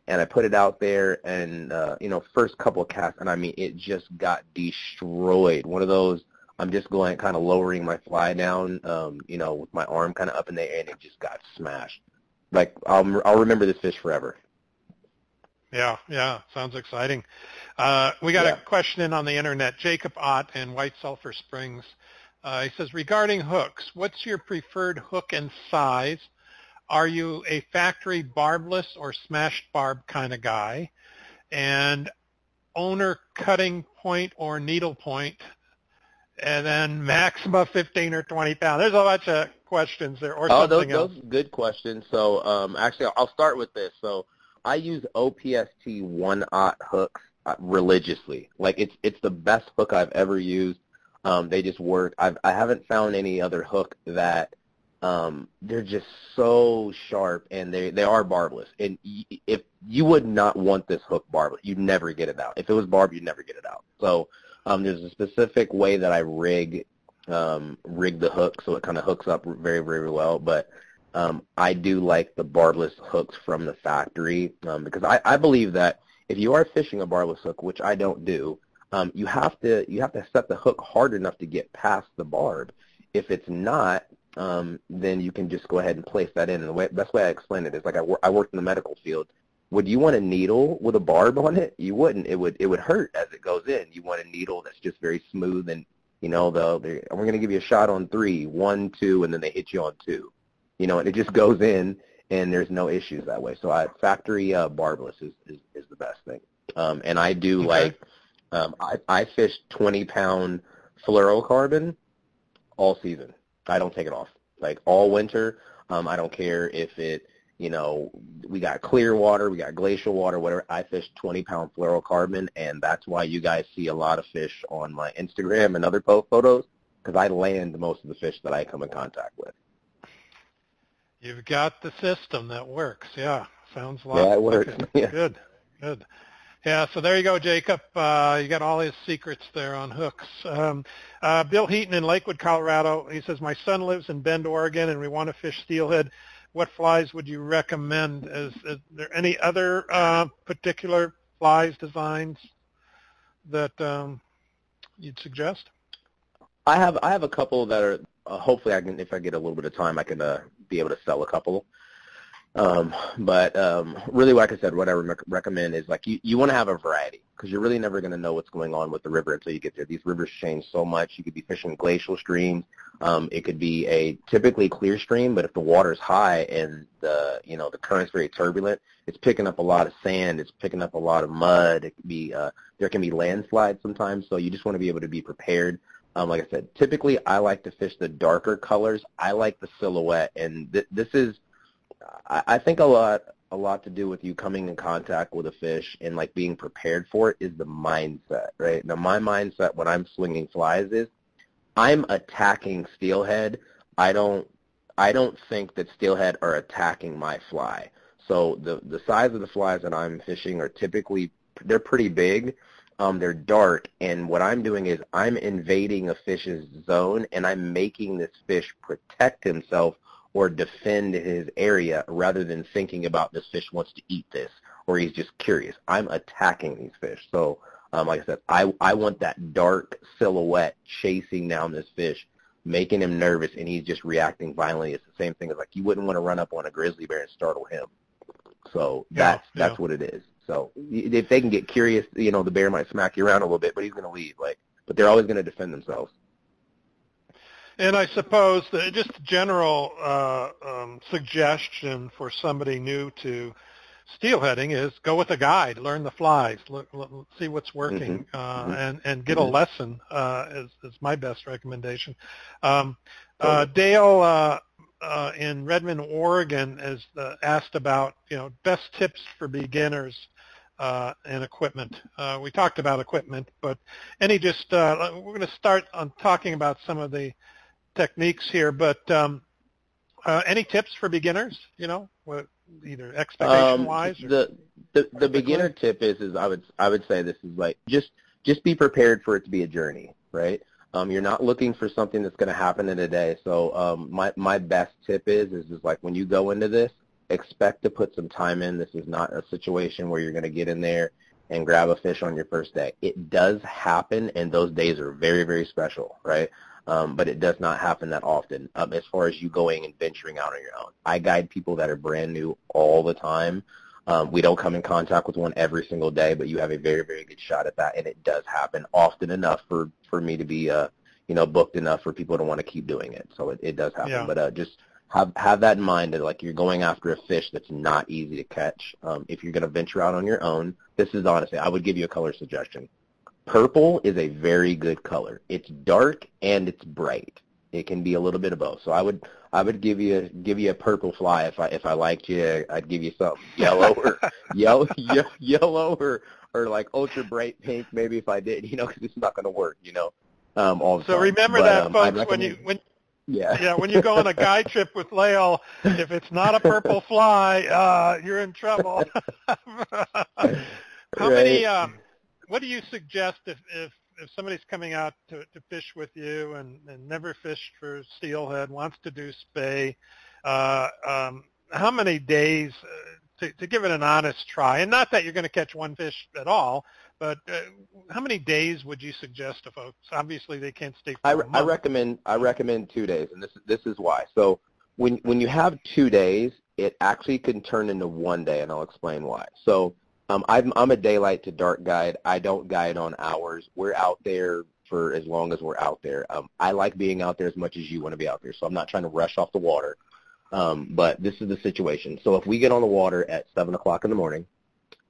and I put it out there and uh, you know first couple of casts and I mean it just got destroyed. One of those I'm just going kind of lowering my fly down um, you know with my arm kind of up in the air and it just got smashed. Like I'll I'll remember this fish forever. Yeah, yeah, sounds exciting. Uh, we got Yeah. a question in on the internet. Jacob Ott in White Sulphur Springs. Uh, he says, regarding hooks, what's your preferred hook and size? Are you a factory barbless or smashed barb kind of guy? And owner cutting point or needle point? And then maxima 15 or 20 pounds. There's a bunch of questions there or Oh, those something else. those good questions. So um, actually, I'll start with this. So I use OPST one aught hooks uh, religiously. Like it's it's the best hook I've ever used. Um, they just work. I've I haven't found any other hook that um, they're just so sharp and they they are barbless. And y- if you would not want this hook barbless, you'd never get it out. If it was barb, you'd never get it out. So um, there's a specific way that I rig um, rig the hook so it kind of hooks up very very well. But um, I do like the barbless hooks from the factory um, because I, I believe that if you are fishing a barbless hook, which I don't do, um, you have to you have to set the hook hard enough to get past the barb. If it's not, um, then you can just go ahead and place that in. And the way, best way I explain it is like I, wor- I worked in the medical field. Would you want a needle with a barb on it? You wouldn't. It would it would hurt as it goes in. You want a needle that's just very smooth and you know they we're going to give you a shot on three, one, two, and then they hit you on two. You know, and it just goes in and there's no issues that way. So I, factory uh, barbless is, is is the best thing. Um, and I do Okay. like um, I I fish 20 pound fluorocarbon all season. I don't take it off. Like all winter, um, I don't care if it, you know, we got clear water, we got glacial water, whatever. I fish 20 pound fluorocarbon, and that's why you guys see a lot of fish on my Instagram and other photos because I land most of the fish that I come in contact with. You've got the system that works. Yeah, sounds like Yeah, it works. Yeah. Good, good. Yeah, so there you go, Jacob. Uh, you got all his secrets there on hooks. Um, uh, Bill Heaton in Lakewood, Colorado. He says, my son lives in Bend, Oregon, and we want to fish steelhead. What flies would you recommend? Is, is there any other uh, particular flies designs that um, you'd suggest? I have I have a couple that are uh, hopefully I can if I get a little bit of time I can uh, be able to sell a couple. Um, but um, really, like I said, what I rec- recommend is like you, you want to have a variety because you're really never going to know what's going on with the river until you get there. These rivers change so much. You could be fishing glacial streams. Um, it could be a typically clear stream, but if the water's high and the you know the current's very turbulent, it's picking up a lot of sand. It's picking up a lot of mud. It could be uh, there can be landslides sometimes. So you just want to be able to be prepared. Um, like I said, typically I like to fish the darker colors. I like the silhouette, and th- this is, I, I think a lot, a lot to do with you coming in contact with a fish and like being prepared for it is the mindset, right? Now my mindset when I'm swinging flies is, I'm attacking steelhead. I don't, I don't think that steelhead are attacking my fly. So the the size of the flies that I'm fishing are typically they're pretty big. Um, they're dark, and what I'm doing is I'm invading a fish's zone, and I'm making this fish protect himself or defend his area rather than thinking about this fish wants to eat this or he's just curious. I'm attacking these fish. So, um, like I said, I I want that dark silhouette chasing down this fish making him nervous and he's just reacting violently. It's the same thing as like you wouldn't want to run up on a grizzly bear and startle him. So that's yeah, that's what it is. So if they can get curious, you know, the bear might smack you around a little bit, but he's going to leave. Like, but they're always going to defend themselves. And I suppose that just a general uh, um, suggestion for somebody new to steelheading is go with a guide, learn the flies, look, look, see what's working, mm-hmm. Uh, mm-hmm. and and get mm-hmm. a lesson uh, is is my best recommendation. Um, uh, Dale uh, uh, in Redmond, Oregon, has uh, asked about you know best tips for beginners uh, and equipment. Uh, we talked about equipment, but any just uh, we're going to start on talking about some of the techniques here. But um, uh, any tips for beginners? You know, what, either expectation wise? Um, the the, the beginner tip is is I would I would say this is like just just be prepared for it to be a journey, right? Um, you're not looking for something that's going to happen in a day. So um, my my best tip is is is like when you go into this, expect to put some time in. This is not a situation where you're going to get in there and grab a fish on your first day. It does happen, and those days are very very special, right? Um, but it does not happen that often um, as far as you going and venturing out on your own. I guide people that are brand new all the time. Um, we don't come in contact with one every single day, but you have a very, very good shot at that, and it does happen often enough for, for me to be, uh, you know, booked enough for people to want to keep doing it. So it, it does happen, yeah. but uh, just have have that in mind that like you're going after a fish that's not easy to catch. Um, if you're going to venture out on your own, this is honestly, I would give you a color suggestion. Purple is a very good color. It's dark and it's bright. It can be a little bit of both. So I would I would give you a, give you a purple fly if I if I liked you. I'd give you something yellow or yellow yellow or or like ultra bright pink maybe if I did. You know, because it's not going to work. You know, um, all the so time. remember but, that, um, folks. When you when yeah. yeah, when you go on a guy trip with Lael, if it's not a purple fly, uh, you're in trouble. How right. many um, what do you suggest if, if, if somebody's coming out to, to fish with you and, and never fished for steelhead, wants to do spey, uh, um, how many days uh, to, to give it an honest try? And not that you're going to catch one fish at all, but uh, how many days would you suggest to folks? Obviously, they can't stay. For I, I recommend I recommend two days, and this this is why. So when when you have two days, it actually can turn into one day, and I'll explain why. So um, I'm, I'm a daylight to dark guide. I don't guide on hours. We're out there for as long as we're out there. Um, I like being out there as much as you want to be out there, so I'm not trying to rush off the water. Um, but this is the situation. So if we get on the water at 7 o'clock in the morning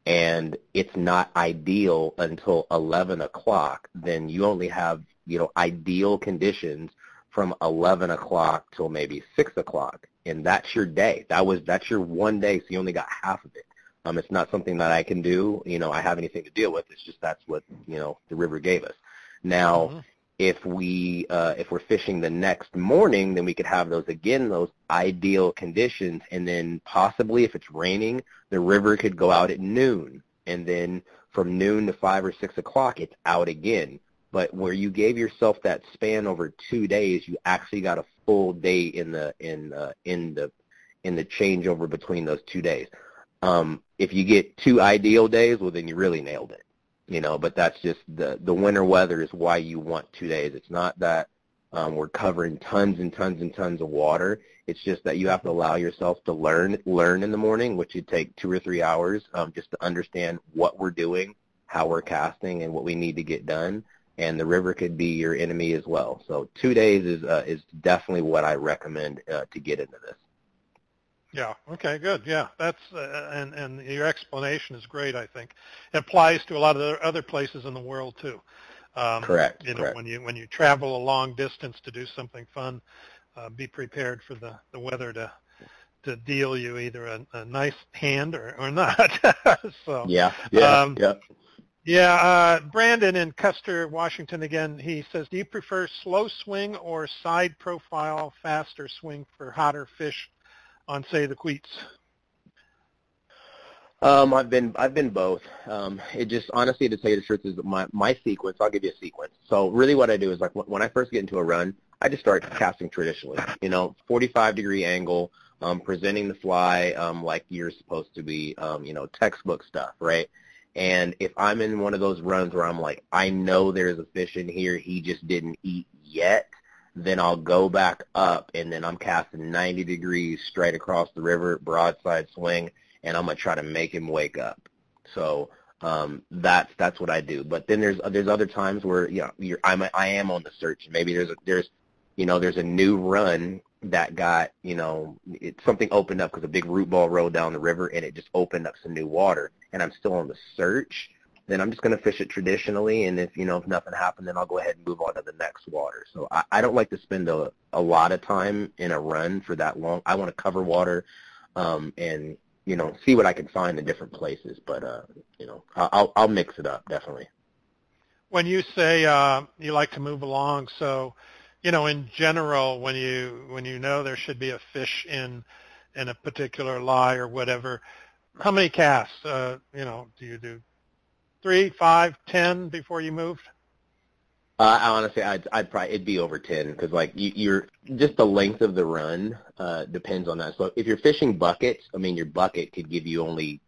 and it's not ideal until 11 o'clock, then you only have, you know, ideal conditions from 11 o'clock till maybe 6 o'clock. And that's your day. That was, that's your one day, so you only got half of it. Um, it's not something that I can do. You know, I have anything to deal with. It's just that's what you know the river gave us. Now, mm-hmm. if we uh, if we're fishing the next morning, then we could have those again, those ideal conditions, and then possibly if it's raining, the river could go out at noon, and then from noon to five or six o'clock, it's out again. But where you gave yourself that span over two days, you actually got a full day in the in uh, in the in the changeover between those two days. Um, if you get two ideal days, well, then you really nailed it. You know, but that's just the the winter weather is why you want two days. It's not that um, we're covering tons and tons and tons of water. It's just that you have to allow yourself to learn learn in the morning, which would take two or three hours um, just to understand what we're doing, how we're casting, and what we need to get done. And the river could be your enemy as well. So two days is uh, is definitely what I recommend uh, to get into this. Yeah. Okay. Good. Yeah. That's uh, and and your explanation is great. I think it applies to a lot of other places in the world too. Um, correct. You know, correct. when you when you travel a long distance to do something fun, uh, be prepared for the the weather to to deal you either a, a nice hand or or not. so yeah. Yeah. Um, yeah. Yeah, uh, Brandon in Custer, Washington again, he says, do you prefer slow swing or side profile faster swing for hotter fish on, say, the Queets? Um, I've been I've been both. Um, it just honestly to tell you the truth is my my sequence. I'll give you a sequence. So really, what I do is like when I first get into a run, I just start casting traditionally. You know, 45 degree angle, um, presenting the fly um, like you're supposed to be. Um, you know, textbook stuff, right? And if I'm in one of those runs where I'm like, I know there's a fish in here, he just didn't eat yet, then I'll go back up and then I'm casting 90 degrees straight across the river, broadside swing, and I'm gonna try to make him wake up. So um, that's that's what I do. But then there's there's other times where you know you're, I'm I am on the search. Maybe there's a, there's you know there's a new run that got you know it, something opened up because a big root ball rolled down the river and it just opened up some new water and I'm still on the search, then I'm just going to fish it traditionally. And if you know if nothing happened, then I'll go ahead and move on to the next water. So I, I don't like to spend a, a lot of time in a run for that long. I want to cover water um, and you know see what I can find in different places. But uh, you know I'll I'll mix it up definitely. When you say uh, you like to move along, so you know in general when you when you know there should be a fish in in a particular lie or whatever how many casts? Uh, you know, do you do three, five, ten before you moved? Uh, honestly, I'd, I'd probably it'd be over ten because like you, you're just the length of the run uh, depends on that. So if you're fishing buckets, I mean your bucket could give you only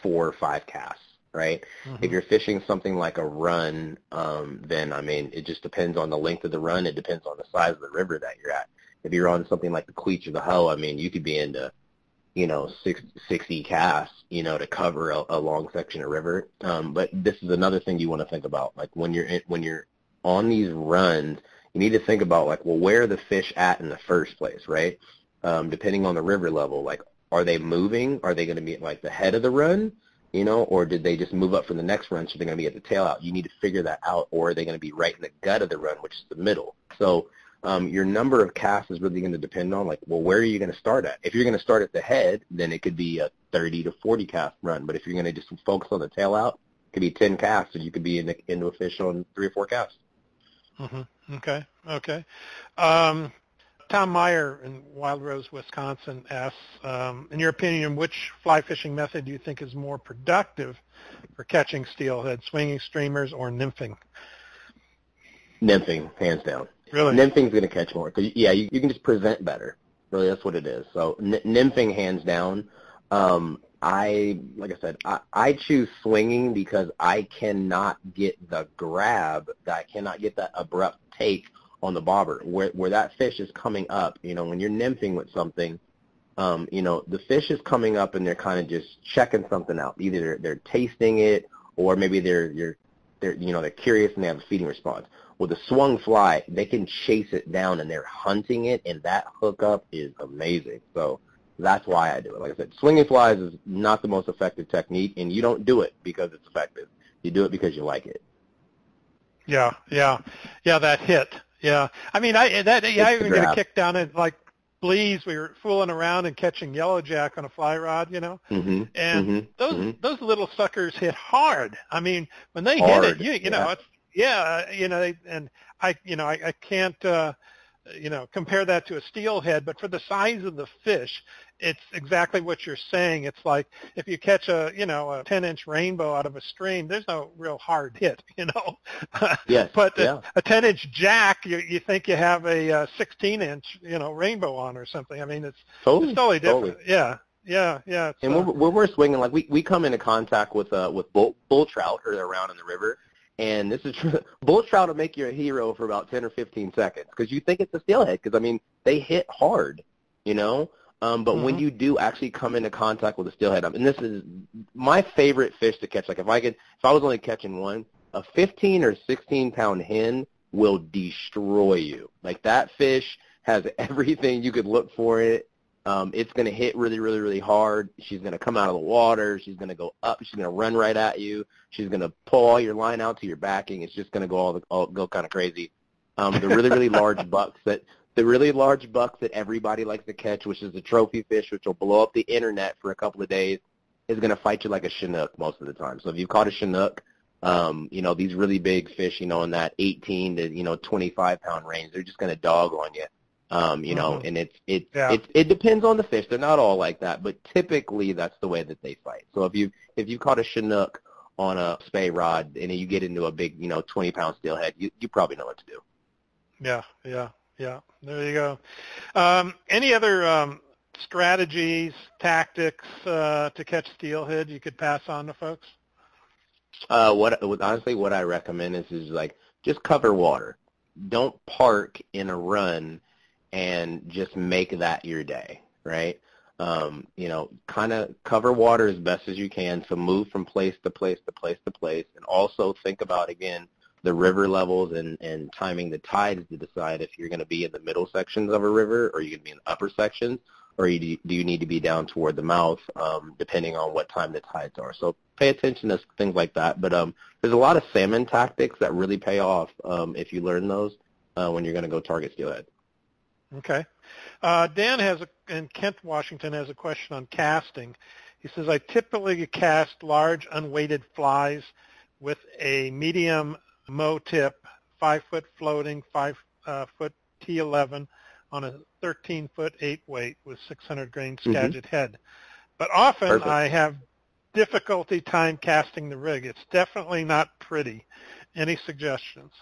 four or five casts, right? Mm-hmm. If you're fishing something like a run, um, then I mean it just depends on the length of the run. It depends on the size of the river that you're at. If you're on something like the Queets or the Hoh, I mean you could be into you know, six, 60 casts, you know, to cover a, a long section of river. Um, but this is another thing you want to think about. Like when you're in, when you're on these runs, you need to think about like, well, where are the fish at in the first place, right? Um, depending on the river level, like, are they moving? Are they going to be at like the head of the run? You know, or did they just move up for the next run, so they're going to be at the tail out? You need to figure that out, or are they going to be right in the gut of the run, which is the middle? So um, your number of casts is really going to depend on like, well, where are you going to start at? If you're going to start at the head, then it could be a 30 to 40 cast run. But if you're going to just focus on the tail out, it could be 10 casts, and you could be in the, into a fish on three or four casts. Mm-hmm. Okay. Okay. Um, Tom Meyer in Wild Rose, Wisconsin asks, um, in your opinion, which fly fishing method do you think is more productive for catching steelhead, swinging streamers or nymphing? Nymphing, hands down. Really? Nymphing's going to catch more. Cause, yeah, you, you can just present better. Really, that's what it is. So n- nymphing, hands down. Um, I, like I said, I, I choose swinging because I cannot get the grab. I cannot get that abrupt take on the bobber where where that fish is coming up. You know, when you're nymphing with something, um, you know, the fish is coming up and they're kind of just checking something out. Either they're, they're tasting it or maybe they're you're they're you know they're curious and they have a feeding response. With a swung fly, they can chase it down and they're hunting it, and that hookup is amazing. So that's why I do it. Like I said, swinging flies is not the most effective technique, and you don't do it because it's effective. You do it because you like it. Yeah, yeah, yeah. That hit. Yeah, I mean, I that yeah, I even get a kick down at like Blees. We were fooling around and catching yellowjack on a fly rod, you know, mm-hmm, and mm-hmm, those mm-hmm. those little suckers hit hard. I mean, when they hard. hit it, you you yeah. know, it's yeah, you know, and I, you know, I, I can't, uh, you know, compare that to a steelhead, but for the size of the fish, it's exactly what you're saying. It's like if you catch a, you know, a 10-inch rainbow out of a stream, there's no real hard hit, you know. Yes. but yeah. a, a 10-inch jack, you you think you have a, uh 16-inch, you know, rainbow on or something. I mean, it's totally, it's totally different. Totally. Yeah. Yeah, yeah. And uh, when we're swinging, like we we come into contact with uh with bull, bull trout or around in the river, and this is true. Bull trout will make you a hero for about 10 or 15 seconds because you think it's a steelhead because, I mean, they hit hard, you know? Um, but mm-hmm. when you do actually come into contact with a steelhead, and this is my favorite fish to catch. Like if I could, if I was only catching one, a 15 or 16 pound hen will destroy you. Like that fish has everything you could look for in it. Um, it's going to hit really, really, really hard. She's going to come out of the water. She's going to go up. She's going to run right at you. She's going to pull all your line out to your backing. It's just going to go all, the, all go kind of crazy. Um, the really, really large bucks that the really large bucks that everybody likes to catch, which is the trophy fish, which will blow up the internet for a couple of days, is going to fight you like a chinook most of the time. So if you've caught a chinook, um, you know these really big fish, you know, in that 18 to you know 25 pound range, they're just going to dog on you Um, you know, Mhm. and it's it Yeah. it it depends on the fish. They're not all like that, but typically that's the way that they fight. So if you if you caught a chinook on a spey rod and you get into a big, you know, 20 pound steelhead, you you probably know what to do. Yeah, yeah, yeah. There you go. Um, any other um, strategies, tactics uh, to catch steelhead you could pass on to folks? Uh, what what- honestly, what I recommend is is like just cover water. Don't park in a run and just make that your day, right? Um, you know, kind of cover water as best as you can. So move from place to place to place to place, and also think about again the river levels and and timing the tides to decide if you're going to be in the middle sections of a river or you're going to be in the upper sections or you, do you need to be down toward the mouth, um, depending on what time the tides are. So pay attention to things like that. But um, there's a lot of salmon tactics that really pay off um, if you learn those uh, when you're going to go target steelhead. Okay. Uh, Dan has a, in Kent, Washington, has a question on casting. He says, I typically cast large unweighted flies with a medium MOW tip, five foot floating, five uh, foot T11 on a 13 foot eight weight with 600 grain Mhm. Head. But often Perfect. I have difficulty time casting the rig. It's definitely not pretty. Any suggestions?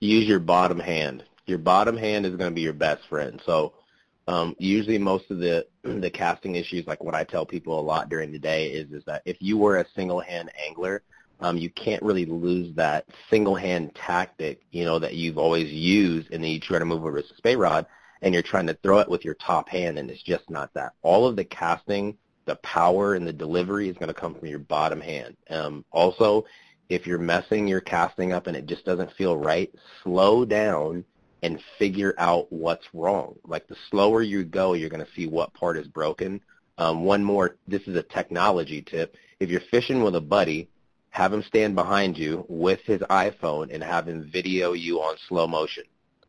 use your bottom hand. Your bottom hand is going to be your best friend. So um, usually most of the the casting issues, like what I tell people a lot during the day, is is that if you were a single hand angler, um, you can't really lose that single hand tactic, you know, that you've always used, and then you try to move over to spey rod, and you're trying to throw it with your top hand, and it's just not that. All of the casting, the power, and the delivery is going to come from your bottom hand. Um, also, if you're messing your casting up and it just doesn't feel right, slow down and figure out what's wrong. Like the slower you go, you're going to see what part is broken. Um, one more, this is a technology tip. If you're fishing with a buddy, have him stand behind you with his iPhone and have him video you on slow motion,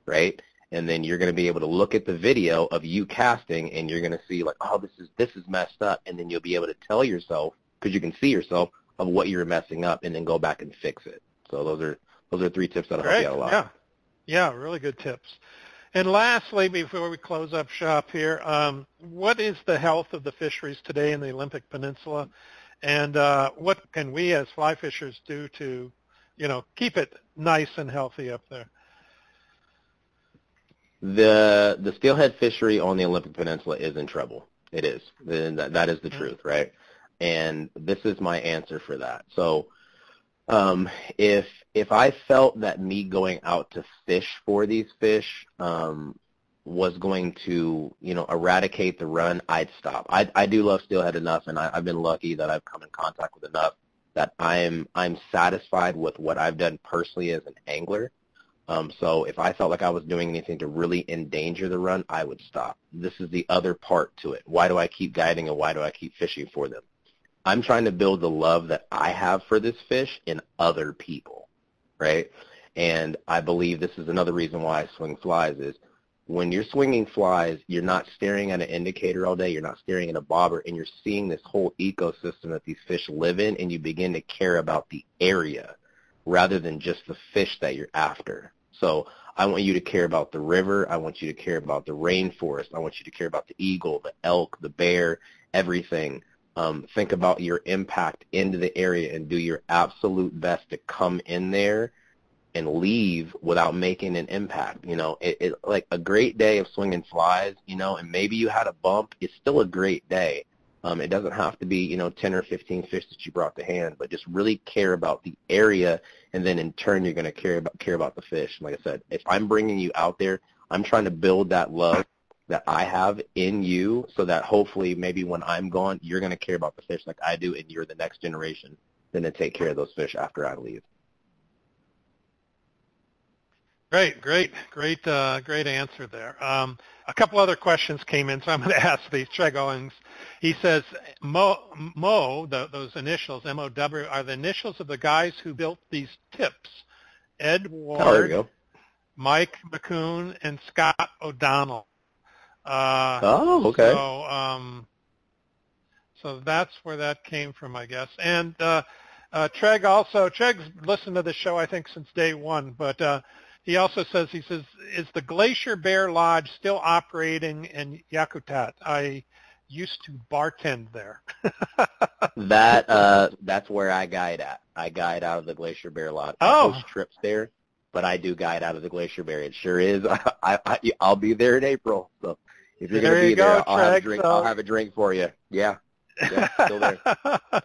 right? And then you're going to be able to look at the video of you casting and you're going to see like, oh, this is, this is messed up. And then you'll be able to tell yourself, because you can see yourself, of what you're messing up and then go back and fix it. So those are, those are three tips that'll help Great. you out a lot. Yeah. Yeah, really good tips. And lastly, before we close up shop here, um, what is the health of the fisheries today in the Olympic Peninsula? And uh, what can we as fly fishers do to, you know, keep it nice and healthy up there? The the steelhead fishery on the Olympic Peninsula is in trouble. It is. That, is the Mhm. truth, right? And this is my answer for that. So um, if if I felt that me going out to fish for these fish um, was going to, you know, eradicate the run, I'd stop. I I do love steelhead enough, and I, I've been lucky that I've come in contact with enough that I'm I'm satisfied with what I've done personally as an angler. Um, so if I felt like I was doing anything to really endanger the run, I would stop. This is the other part to it. Why do I keep guiding and why do I keep fishing for them? I'm trying to build the love that I have for this fish in other people, right? And I believe this is another reason why I swing flies is when you're swinging flies, you're not staring at an indicator all day, you're not staring at a bobber, and you're seeing this whole ecosystem that these fish live in, and you begin to care about the area rather than just the fish that you're after. So I want you to care about the river. I want you to care about the rainforest. I want you to care about the eagle, the elk, the bear, everything. Um, think about your impact into the area and do your absolute best to come in there and leave without making an impact. You know, it, it like a great day of swinging flies. You know, and maybe you had a bump. It's still a great day. Um, it doesn't have to be, you know, 10 or 15 fish that you brought to hand, but just really care about the area, and then in turn you're going to care about care about the fish. Like I said, if I'm bringing you out there, I'm trying to build that love that I have in you, so that hopefully maybe when I'm gone, you're going to care about the fish like I do, and you're the next generation then to take care of those fish after I leave. Great, great, great, uh, great answer there. Um, a couple other questions came in, so I'm going to ask these. Treg Owens, he says, MOW, MOW the, those initials, M-O-W, are the initials of the guys who built these tips. Ed Ward, Oh, there you go. Mike McCune, and Scott O'Donnell. Uh, Oh, okay. So, um, so that's where that came from, I guess. And uh, uh, Treg also, Treg's listened to the show, I think, since day one, but uh, he also says, he says, is the Glacier Bear Lodge still operating in Yakutat? I used to bartend there. that uh, that's where I guide at. I guide out of the Glacier Bear Lodge. I Oh. host trips there, but I do guide out of the Glacier Bear. It sure is. I, I I'll be there in April. So if you're There gonna be you there, go, I'll have a drink. so- I'll have a drink for you. Yeah. Yeah, still there.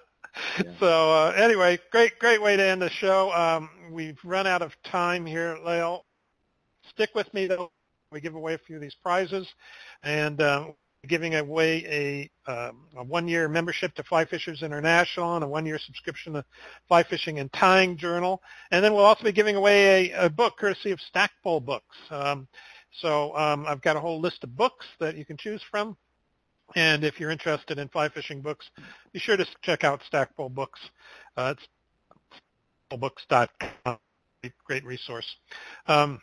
So uh, anyway, great, great way to end the show. Um, we've run out of time here, Lael. Stick with me though. We give away a few of these prizes, and um, giving away a, um, a one-year membership to Fly Fishers International and a one-year subscription to Fly Fishing and Tying Journal, and then we'll also be giving away a, a book courtesy of Stackpole Books. Um, so um, I've got a whole list of books that you can choose from. And if you're interested in fly fishing books, be sure to check out Stackpole Books. Uh, it's stackpolebooks.com. Great resource. Um,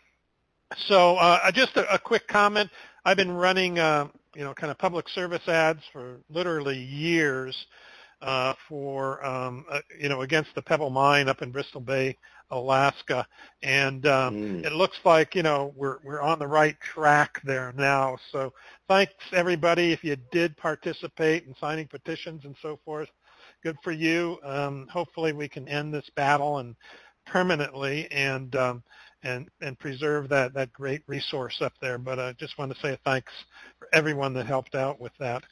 so uh, just a, a quick comment. I've been running, uh, you know, kind of public service ads for literally years uh, for, um, uh, you know, against the Pebble Mine up in Bristol Bay, Alaska, and um, Mm. it looks like you know we're we're on the right track there now. So thanks everybody if you did participate in signing petitions and so forth. Good for you. Um, hopefully we can end this battle and permanently and um, and and preserve that that great resource up there. But I just want to say thanks for everyone that helped out with that.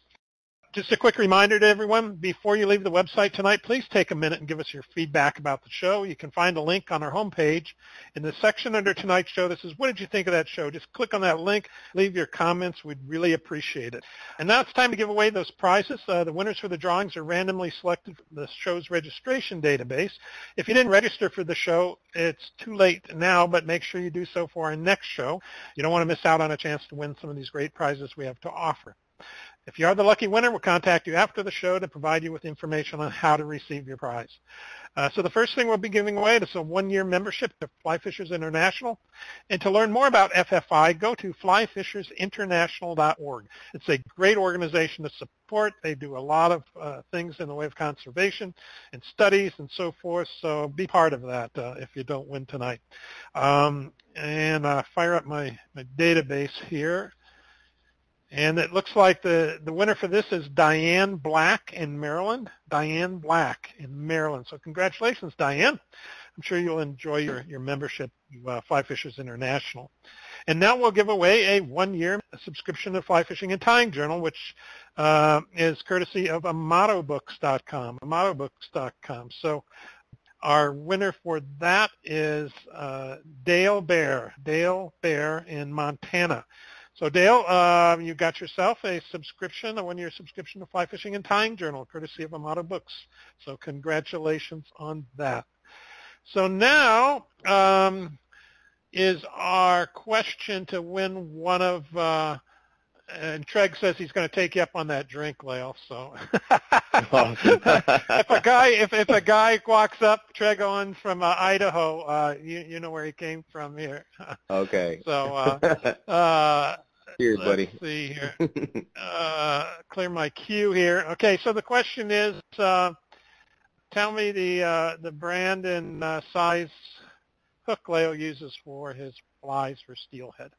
Just a quick reminder to everyone, before you leave the website tonight, please take a minute and give us your feedback about the show. You can find a link on our homepage in the section under tonight's show This is what did you think of that show? Just click on that link, leave your comments. We'd really appreciate it. And now it's time to give away those prizes. Uh, the winners for the drawings are randomly selected from the show's registration database. If you didn't register for the show, it's too late now, but make sure you do so for our next show. You don't want to miss out on a chance to win some of these great prizes we have to offer. If you are the lucky winner, we'll contact you after the show to provide you with information on how to receive your prize. Uh, so the first thing we'll be giving away is a one-year membership to Fly Fishers International. And to learn more about FFI, go to flyfishersinternational.org. It's a great organization to support. They do a lot of uh, things in the way of conservation and studies and so forth. So be part of that uh, if you don't win tonight. Um, and fire up my, my database here. And it looks like the, the winner for this is Diane Black in Maryland. Diane Black in Maryland. So congratulations, Diane. I'm sure you'll enjoy your, your membership to uh, Fly Fishers International. And now we'll give away a one-year subscription to Fly Fishing and Tying Journal, which uh, is courtesy of AmatoBooks.com. AmatoBooks.com. So our winner for that is uh, Dale Bear. Dale Bear in Montana. So Dale, uh, you got yourself a subscription, a one-year subscription to Fly Fishing and Tying Journal, courtesy of Amato Books. So congratulations on that. So now um, is our question to win one of, uh, and Treg says he's going to take you up on that drink, Lael. So if a guy, if, if a guy walks up, Treg on from uh, Idaho, uh, you you know where he came from here. okay. So uh, uh, Cheers, let's buddy. see here. Uh, clear my queue here. Okay, so the question is, uh, tell me the uh, the brand and uh, size hook Leo uses for his flies for steelhead,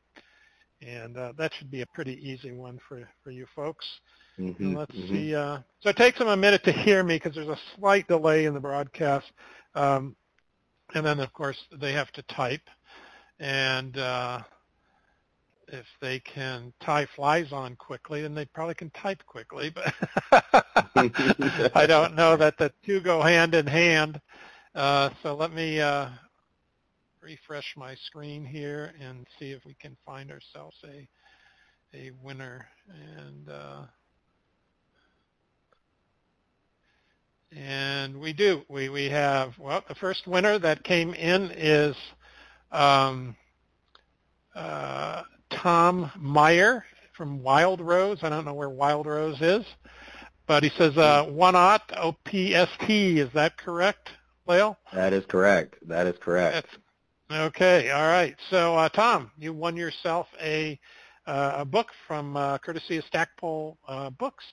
and uh, that should be a pretty easy one for for you folks. Mhm, let's mhm. see. Uh, so it takes them a minute to hear me because there's a slight delay in the broadcast, um, and then of course they have to type, and uh, if they can tie flies on quickly, then they probably can type quickly. But I don't know that the two go hand in hand. Uh, so let me uh, refresh my screen here and see if we can find ourselves a a winner. And uh, and we do. We we have well the first winner that came in is um, uh, Tom Meyer from Wild Rose. I don't know where Wild Rose is, but he says uh, one aught OPST. Is that correct, Lael? That is correct. That is correct. That's okay. All right. So uh, Tom, you won yourself a uh, a book from uh, courtesy of Stackpole uh, Books.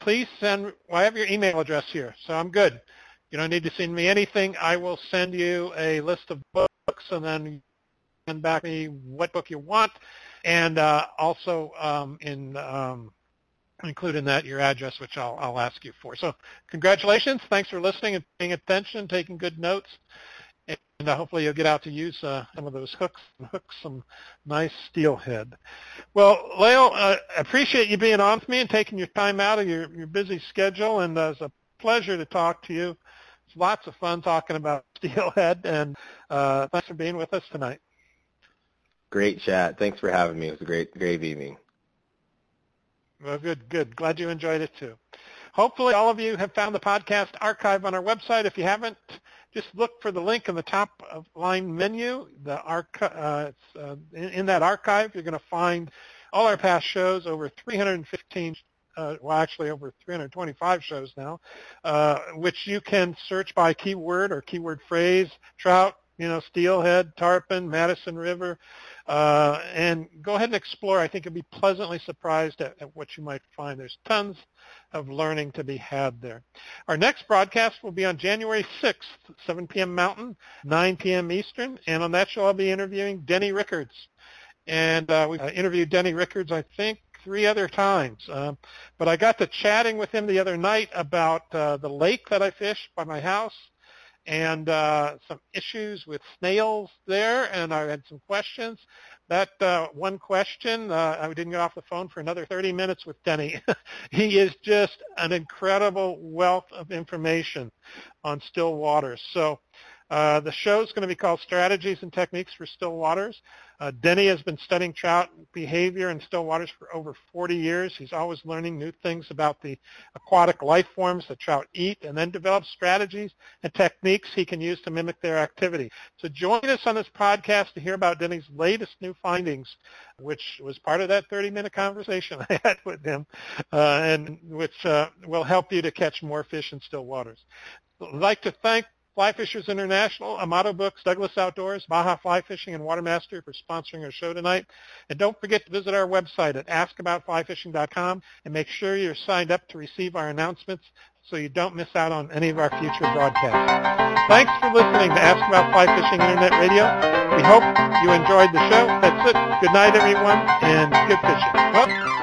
Please send. Well, I have your email address here, so I'm good. You don't need to send me anything. I will send you a list of books, and then send back me what book you want, and uh, also um, in um, include in that your address, which I'll, I'll ask you for. So congratulations. Thanks for listening and paying attention, taking good notes. And uh, hopefully you'll get out to use uh, some of those hooks and hook some nice steelhead. Well, Lael, uh, appreciate you being on with me and taking your time out of your, your busy schedule. And uh, it's a pleasure to talk to you. It's lots of fun talking about steelhead. And uh, thanks for being with us tonight. Great chat. Thanks for having me. It was a great, great evening. Well, good, good. Glad you enjoyed it too. Hopefully all of you have found the podcast archive on our website. If you haven't, just look for the link in the top of line menu. The archi- uh, uh, in, in, that archive, you're going to find all our past shows, over 315, uh, well, actually over 325 shows now, uh, which you can search by keyword or keyword phrase, trout, you know, steelhead, tarpon, Madison River, uh, and go ahead and explore. I think you'll be pleasantly surprised at, at, what you might find. There's tons of learning to be had there. Our next broadcast will be on January 6th, 7 p.m. Mountain, 9 p.m. Eastern, and on that show I'll be interviewing Denny Rickards. And uh, we uh, interviewed Denny Rickards, I think, three other times. Uh, but I got to chatting with him the other night about uh, the lake that I fish by my house and uh, some issues with snails there, and I had some questions. That uh, one question, uh, I didn't get off the phone for another 30 minutes with Denny. he is just an incredible wealth of information on still waters. So uh, the show is going to be called Strategies and Techniques for Still Waters. Uh, Denny has been studying trout behavior in still waters for over 40 years. He's always learning new things about the aquatic life forms that trout eat and then develops strategies and techniques he can use to mimic their activity. So join us on this podcast to hear about Denny's latest new findings, which was part of that 30-minute conversation I had with him, uh, and which uh, will help you to catch more fish in still waters. I'd like to thank Fly Fishers International, Amato Books, Douglas Outdoors, Baja Fly Fishing, and Watermaster for sponsoring our show tonight. And don't forget to visit our website at askaboutflyfishing.com and make sure you're signed up to receive our announcements so you don't miss out on any of our future broadcasts. Thanks for listening to Ask About Fly Fishing Internet Radio. We hope you enjoyed the show. That's it. Good night, everyone, and good fishing. Well,